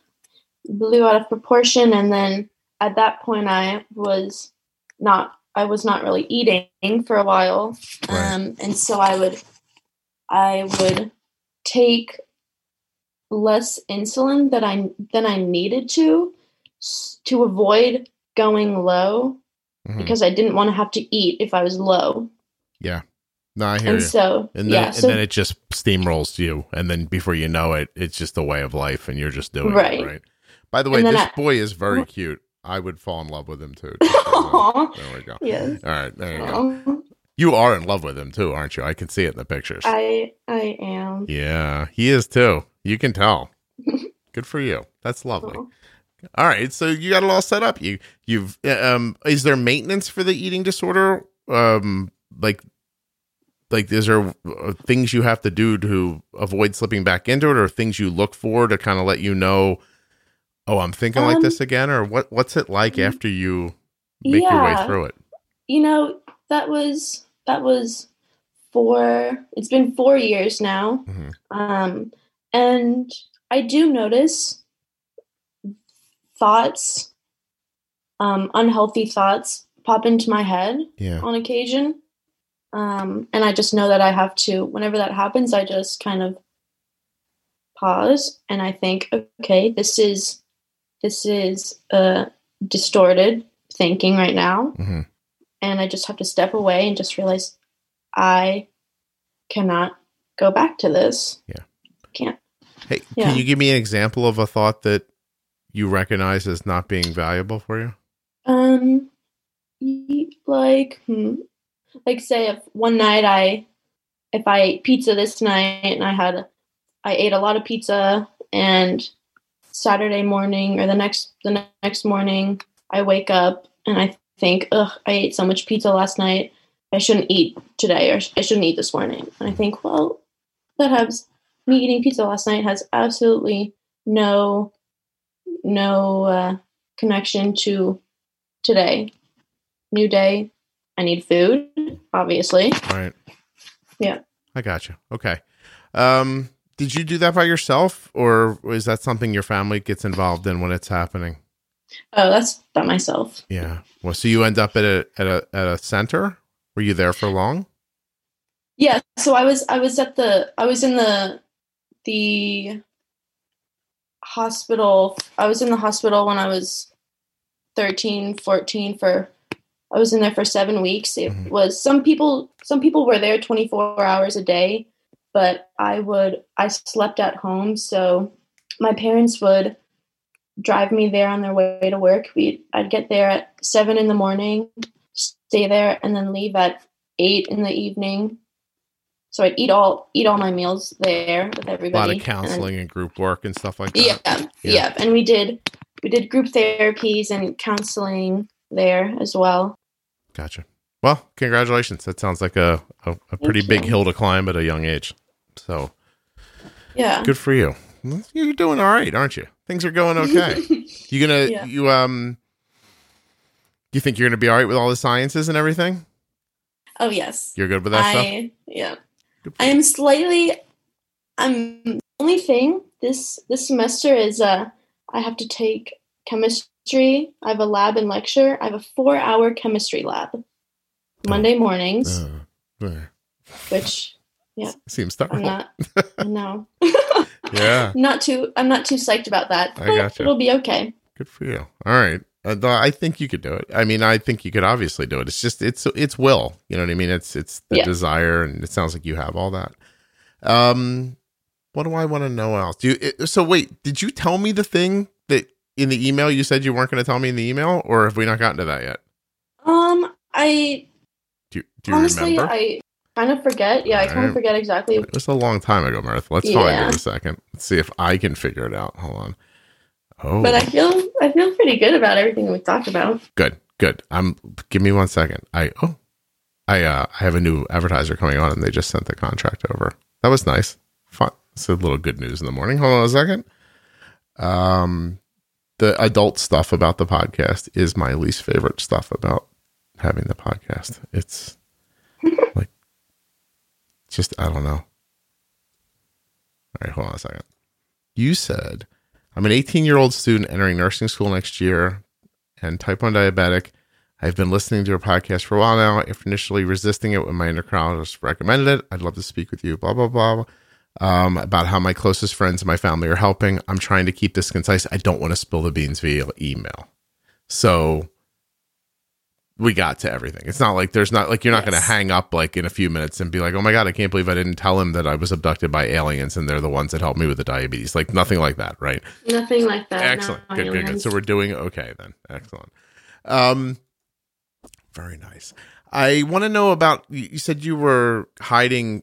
[SPEAKER 2] blew out of proportion and then at that point i was not i was not really eating for a while
[SPEAKER 1] Right.
[SPEAKER 2] um and so i would i would take less insulin that i than i needed to to avoid going low
[SPEAKER 1] Mhm.
[SPEAKER 2] because i didn't want to have to eat if i was low
[SPEAKER 1] No, I hear
[SPEAKER 2] and
[SPEAKER 1] you.
[SPEAKER 2] so
[SPEAKER 1] And then,
[SPEAKER 2] yeah
[SPEAKER 1] and
[SPEAKER 2] so
[SPEAKER 1] then it just steamrolls you, and then before you know it, it's just a way of life, and you're just doing
[SPEAKER 2] Right.
[SPEAKER 1] it right. By the way, this
[SPEAKER 2] I-
[SPEAKER 1] boy is very cute. I would fall in love with him too. so you know.
[SPEAKER 2] Aw.
[SPEAKER 1] there we go.
[SPEAKER 2] yes
[SPEAKER 1] All right, there you go. You are in love with him too, aren't you? I can see it in the pictures.
[SPEAKER 2] i i am
[SPEAKER 1] yeah, he is too. You can tell. Good for you. That's lovely.
[SPEAKER 2] Aw.
[SPEAKER 1] All right, so you got it all set up. You you've um is there maintenance for the eating disorder? Um like like is there uh, things you have to do to avoid slipping back into it or things you look for to kind of let you know oh, I'm thinking like
[SPEAKER 2] Um,
[SPEAKER 1] this again or what what's it like after you make your way through it?
[SPEAKER 2] you know that was that was four it's been four years now
[SPEAKER 1] Mhm.
[SPEAKER 2] um and i do notice thoughts um unhealthy thoughts pop into my head
[SPEAKER 1] Yeah.
[SPEAKER 2] on occasion um and i just know that i have to whenever that happens i just kind of pause and i think okay this is this is uh distorted thinking right now
[SPEAKER 1] Mhm.
[SPEAKER 2] and I just have to step away and just realize I cannot go back to this.
[SPEAKER 1] Yeah.
[SPEAKER 2] Can't.
[SPEAKER 1] Hey,
[SPEAKER 2] Yeah.
[SPEAKER 1] can you give me an example of a thought that you recognize as not being valuable for you?
[SPEAKER 2] Um, like, hmm, like say if one night I, if I ate pizza this night and I had, I ate a lot of pizza and Saturday morning or the next the next morning I wake up and I think, ugh, I ate so much pizza last night. I shouldn't eat today or I shouldn't eat this morning. And I think, well, that has me eating pizza last night has absolutely no no uh, connection to today. New day. I need food, obviously.
[SPEAKER 1] Right.
[SPEAKER 2] Yeah.
[SPEAKER 1] I got you. Okay. Um, did you do that by yourself, or is that something your family gets involved in when it's happening?
[SPEAKER 2] Oh, that's by myself.
[SPEAKER 1] Yeah. Well, so you end up at a at a at a center. Were you there for long?
[SPEAKER 2] Yeah, so I was I was at the I was in the the hospital. I was in the hospital when I was 13, 14 for I was in there for 7 weeks. It
[SPEAKER 1] Mhm.
[SPEAKER 2] was some people some people were there 24 hours a day, but I would I slept at home, so my parents would drive me there on their way to work. We I'd get there at 7 in the morning, stay there and then leave at 8 in the evening so I'd eat all eat all my meals there with everybody.
[SPEAKER 1] A lot of
[SPEAKER 2] and then-
[SPEAKER 1] counseling and group work and stuff like that.
[SPEAKER 2] yeah,
[SPEAKER 1] Yeah.
[SPEAKER 2] yeah, and we did we did group therapies and counseling there as well.
[SPEAKER 1] Gotcha. Well, congratulations. That sounds like a a, a pretty big hill to climb at a young age. So
[SPEAKER 2] Yeah.
[SPEAKER 1] good for you. You're doing all right, aren't you? Things are going okay. You gonna
[SPEAKER 2] Yeah.
[SPEAKER 1] you um. You think you're gonna be all right with all the sciences and everything?
[SPEAKER 2] oh yes.
[SPEAKER 1] You're good with that stuff.
[SPEAKER 2] I yeah. I am slightly I'm the only thing this this semester is uh I have to take chemistry. I have a lab and lecture. I have a 4-hour chemistry lab. Monday mornings,
[SPEAKER 1] Uh, uh,
[SPEAKER 2] which
[SPEAKER 1] seems
[SPEAKER 2] I'm not no.
[SPEAKER 1] Yeah,
[SPEAKER 2] not too I'm not too psyched about that.
[SPEAKER 1] I
[SPEAKER 2] but
[SPEAKER 1] gotcha.
[SPEAKER 2] It'll be okay.
[SPEAKER 1] good for you. All right, uh, I think you could do it. I mean, I think you could obviously do it. It's just it's it's will. You know what I mean? It's it's the
[SPEAKER 2] Yeah.
[SPEAKER 1] desire, and it sounds like you have all that. Um, what do I want to know else? Do you? It, so wait, did you tell me the thing that in the email you said you weren't going to tell me in the email, or have we not gotten to that yet?
[SPEAKER 2] Um I
[SPEAKER 1] Do you, do you
[SPEAKER 2] Honestly,
[SPEAKER 1] remember?
[SPEAKER 2] I kind of forget. Yeah, I kind of forget exactly.
[SPEAKER 1] It was a long time ago, Mirth. Let's find it in a second. Let's see if I can figure it out. Hold on. Oh,
[SPEAKER 2] But I feel I feel pretty good about everything we talked about.
[SPEAKER 1] good, good. I'm. Give me one second. I oh, I uh, I have a new advertiser coming on, and they just sent the contract over. That was nice. Fun. It's a little good news in the morning. Hold on a second. Um, the adult stuff about the podcast is my least favorite stuff about having the podcast. It's like just I don't know. All right, hold on a second. You said I'm an 18 year old student entering nursing school next year and type 1 diabetic. I've been listening to your podcast for a while now. If initially resisting it when my endocrinologist recommended it, I'd love to speak with you. Blah blah blah. Um, about how my closest friends and my family are helping. I'm trying to keep this concise. I don't want to spill the beans via email. So we got to everything. It's not like there's not like you're not going to hang up like in a few minutes and be like, "Oh my god, I can't believe I didn't tell him that I was abducted by aliens and they're the ones that helped me with the diabetes." Like nothing like that, right?
[SPEAKER 2] Nothing like that.
[SPEAKER 1] Excellent.
[SPEAKER 2] no
[SPEAKER 1] Good, good, good. So we're doing okay then. Excellent. Um, very nice. I want to know about. You said you were hiding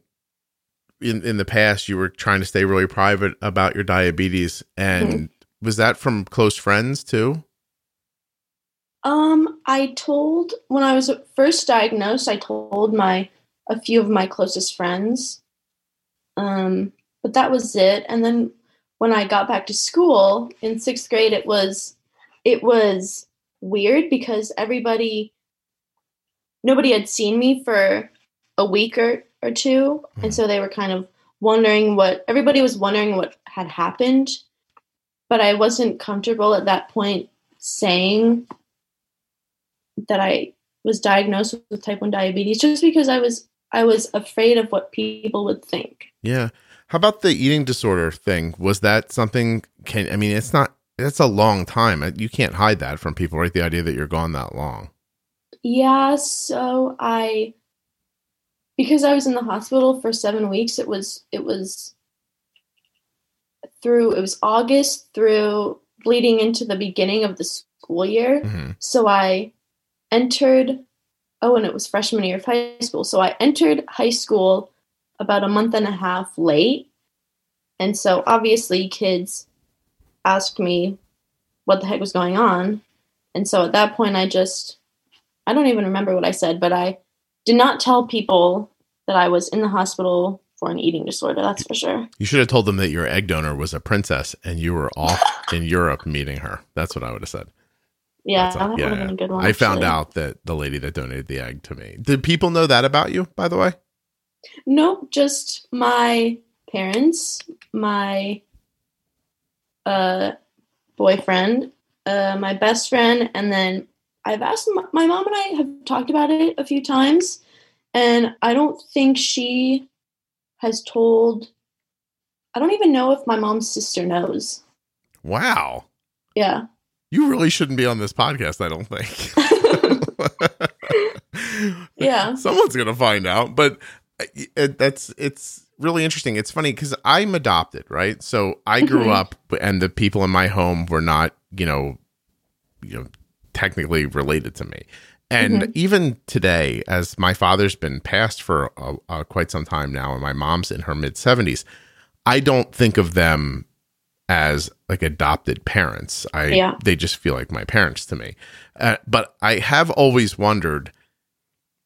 [SPEAKER 1] in in the past. You were trying to stay really private about your diabetes, and
[SPEAKER 2] Mm-hmm.
[SPEAKER 1] was that from close friends too?
[SPEAKER 2] Um, I told when I was first diagnosed, I told my a few of my closest friends. Um, but that was it. And then when I got back to school in sixth grade, it was it was weird because everybody nobody had seen me for a week or, or 2
[SPEAKER 1] Mhm.
[SPEAKER 2] and so they were kind of wondering what everybody was wondering what had happened but i wasn't comfortable at that point saying that i was diagnosed with type 1 diabetes just because i was i was afraid of what people would think
[SPEAKER 1] Yeah. How about the eating disorder thing? Was that something? Can I mean, it's not. It's a long time. You can't hide that from people, right? The idea that you're gone that long.
[SPEAKER 2] Yeah, so I because I was in the hospital for 7 weeks, it was it was through it was August through bleeding into the beginning of the school year.
[SPEAKER 1] hmm
[SPEAKER 2] So I entered oh and it was freshman year of high school. So I entered high school about a month and a half late. And so obviously kids asked me what the heck was going on. And so at that point I just I don't even remember what I said, but I did not tell people that I was in the hospital for an eating disorder, that's for sure.
[SPEAKER 1] You should have told them that your egg donor was a princess and you were off in Europe meeting her. That's what I would have said.
[SPEAKER 2] Yeah,
[SPEAKER 1] That's
[SPEAKER 2] that would
[SPEAKER 1] yeah,
[SPEAKER 2] have been a good one.
[SPEAKER 1] I found out that the lady that donated the egg to me. Did people know that about you, by the way?
[SPEAKER 2] Nope, just my parents, my uh, boyfriend, uh, my best friend, and then I've asked my, my mom and I have talked about it a few times, and I don't think she has told. I don't even know if my mom's sister knows.
[SPEAKER 1] Wow.
[SPEAKER 2] Yeah.
[SPEAKER 1] You really shouldn't be on this podcast, I don't think.
[SPEAKER 2] Yeah.
[SPEAKER 1] Someone's going to find out, but it, that's it's really interesting. It's funny cuz I'm adopted, right? So I grew
[SPEAKER 2] Mhm.
[SPEAKER 1] up and the people in my home were not, you know, you know technically related to me. And
[SPEAKER 2] Mhm.
[SPEAKER 1] even today as my father's been passed for uh, uh, quite some time now and my mom's in her mid 70s, I don't think of them as like adopted parents. I
[SPEAKER 2] Yeah.
[SPEAKER 1] they just feel like my parents to me. Uh, but I have always wondered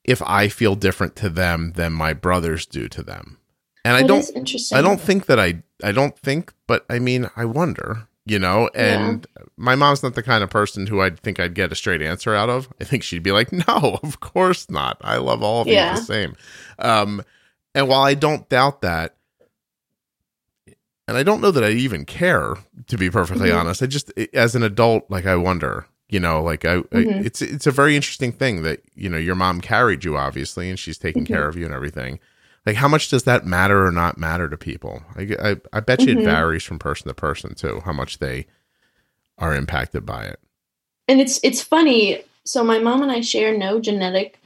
[SPEAKER 1] if I feel different to them than my brothers do to them. And I don't. I don't think that I I don't think, but I mean, I wonder, you know, and my mom's not the kind of person who I'd think I'd get a straight answer out of. I think she'd be like, "No, of course not. I love all of
[SPEAKER 2] Yeah.
[SPEAKER 1] you the same." Um and while I don't doubt that and I don't know that I even care to be perfectly
[SPEAKER 2] Mhm.
[SPEAKER 1] honest. I just as an adult like I wonder, you know, like I, I
[SPEAKER 2] Mhm.
[SPEAKER 1] it's it's a very interesting thing that, you know, your mom carried you obviously and she's taking
[SPEAKER 2] Mhm.
[SPEAKER 1] care of you and everything like how much does that matter or not matter to people? I, I, I bet you it
[SPEAKER 2] Mhm.
[SPEAKER 1] varies from person to person too how much they are impacted by it.
[SPEAKER 2] And it's it's funny. So my mom and i share no genetic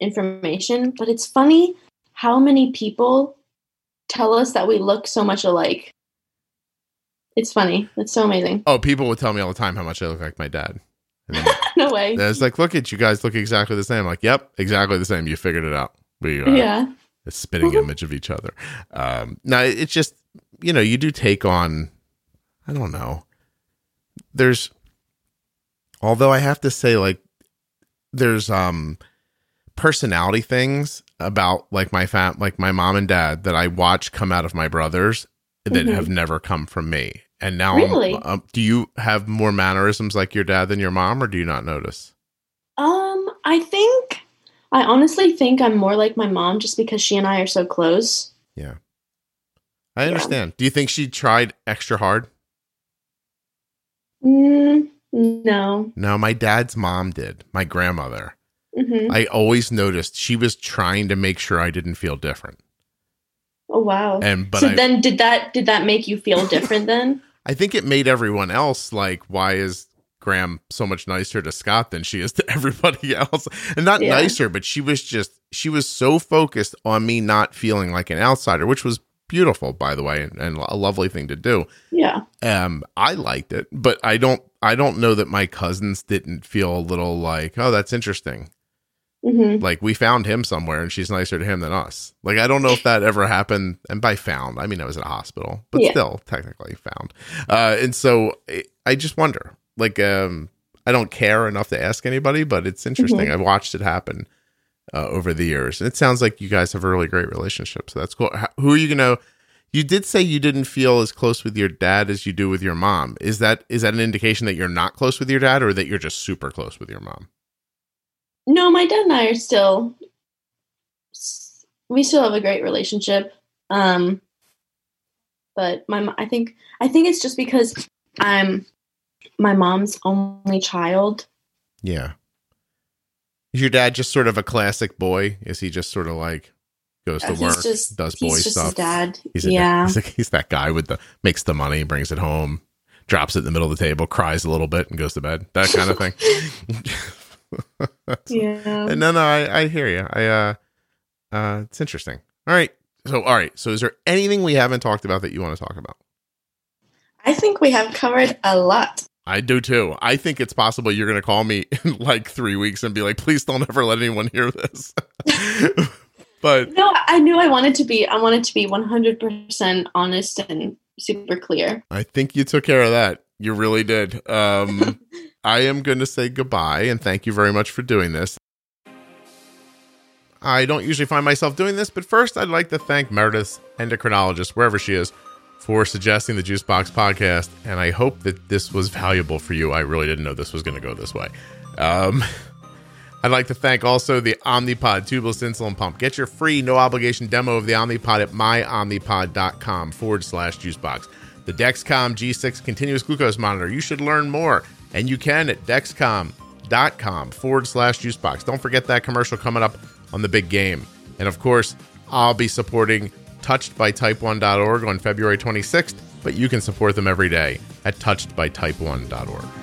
[SPEAKER 2] information but it's funny how many people tell us that we look so much alike. It's funny. It's so amazing.
[SPEAKER 1] Oh people would tell me all the time how much i look like my dad. And then
[SPEAKER 2] no way.
[SPEAKER 1] It's like look at you guys look exactly the same. I'm like yep exactly the same. You figured it out. We uh,
[SPEAKER 2] yeah
[SPEAKER 1] a spitting image of each other um now it's just you know you do take on i don't know there's although I have to say like there's um personality things about like my fam like my mom and dad that I watch come out of my brothers that
[SPEAKER 2] Mhm.
[SPEAKER 1] have never come from me. And now
[SPEAKER 2] Really?
[SPEAKER 1] I'm, um, do you have more mannerisms like your dad than your mom or do you not notice?
[SPEAKER 2] Um, I think I honestly think I'm more like my mom just because she and I are so close. Yeah.
[SPEAKER 1] I
[SPEAKER 2] Yeah.
[SPEAKER 1] understand. Do you think she tried extra hard?
[SPEAKER 2] Mm, no.
[SPEAKER 1] No, my dad's mom did. My grandmother.
[SPEAKER 2] hmm
[SPEAKER 1] I always noticed she was trying to make sure I didn't feel different.
[SPEAKER 2] Oh wow.
[SPEAKER 1] And but
[SPEAKER 2] so
[SPEAKER 1] I,
[SPEAKER 2] then, did that did that make you feel different then?
[SPEAKER 1] I think it made everyone else like, why is Gram so much nicer to Scott than she is to everybody else? And not
[SPEAKER 2] Yeah.
[SPEAKER 1] nicer, but she was just she was so focused on me not feeling like an outsider, which was beautiful, by the way, and, and a lovely thing to do.
[SPEAKER 2] Yeah.
[SPEAKER 1] Um, I liked it, but I don't I don't know that my cousins didn't feel a little like, oh, that's interesting.
[SPEAKER 2] hmm
[SPEAKER 1] Like we found him somewhere and she's nicer to him than us. Like I don't know if that ever happened. And by found, I mean I was at a hospital, but
[SPEAKER 2] Yeah.
[SPEAKER 1] still technically found. Uh, and so I just wonder. Like um, I don't care enough to ask anybody, but it's interesting. I've watched it happen uh, over the years, and it sounds like you guys have a really great relationship. So that's cool. How, who are you gonna? You did say you didn't feel as close with your dad as you do with your mom. Is that is that an indication that you're not close with your dad, or that you're just super close with your mom?
[SPEAKER 2] No, my dad and I are still we still have a great relationship. Um but my I think I think it's just because I'm my mom's only child.
[SPEAKER 1] Yeah. Is your dad just sort of a classic boy? Is he just sort of like goes to work,
[SPEAKER 2] just
[SPEAKER 1] does boy
[SPEAKER 2] he's just
[SPEAKER 1] stuff?
[SPEAKER 2] dad.
[SPEAKER 1] He's
[SPEAKER 2] yeah.
[SPEAKER 1] he's, he's that guy with the makes the money, brings it home, drops it in the middle of the table, cries a little bit, and goes to bed. That kind of thing.
[SPEAKER 2] yeah.
[SPEAKER 1] no, no, I, I hear you. I uh, uh, it's interesting. All right. So, all right. So, is there anything we haven't talked about that you want to talk about?
[SPEAKER 2] I think we have covered a lot.
[SPEAKER 1] I do too. I think it's possible you're going to call me in like three weeks and be like, please don't ever let anyone hear this. but
[SPEAKER 2] No, I knew I wanted to be I wanted to be 100% honest and super clear.
[SPEAKER 1] I think you took care of that. You really did. Um, I am going to say goodbye and thank you very much for doing this. I don't usually find myself doing this, but first I'd like to thank Meredith, endocrinologist, wherever she is, for suggesting the Juicebox podcast. And I hope that this was valuable for you. I really didn't know this was going to go this way. Um, I'd like to thank also the Omnipod tubeless insulin pump. Get your free, no obligation demo of the Omnipod at myomnipod.com forward slash juicebox. The Dexcom G6 continuous glucose monitor. You should learn more, and you can at dexcom.com forward slash juicebox. Don't forget that commercial coming up on the big game. And of course, I'll be supporting touchedbytype1.org on February 26th, but you can support them every day at touchedbytype1.org.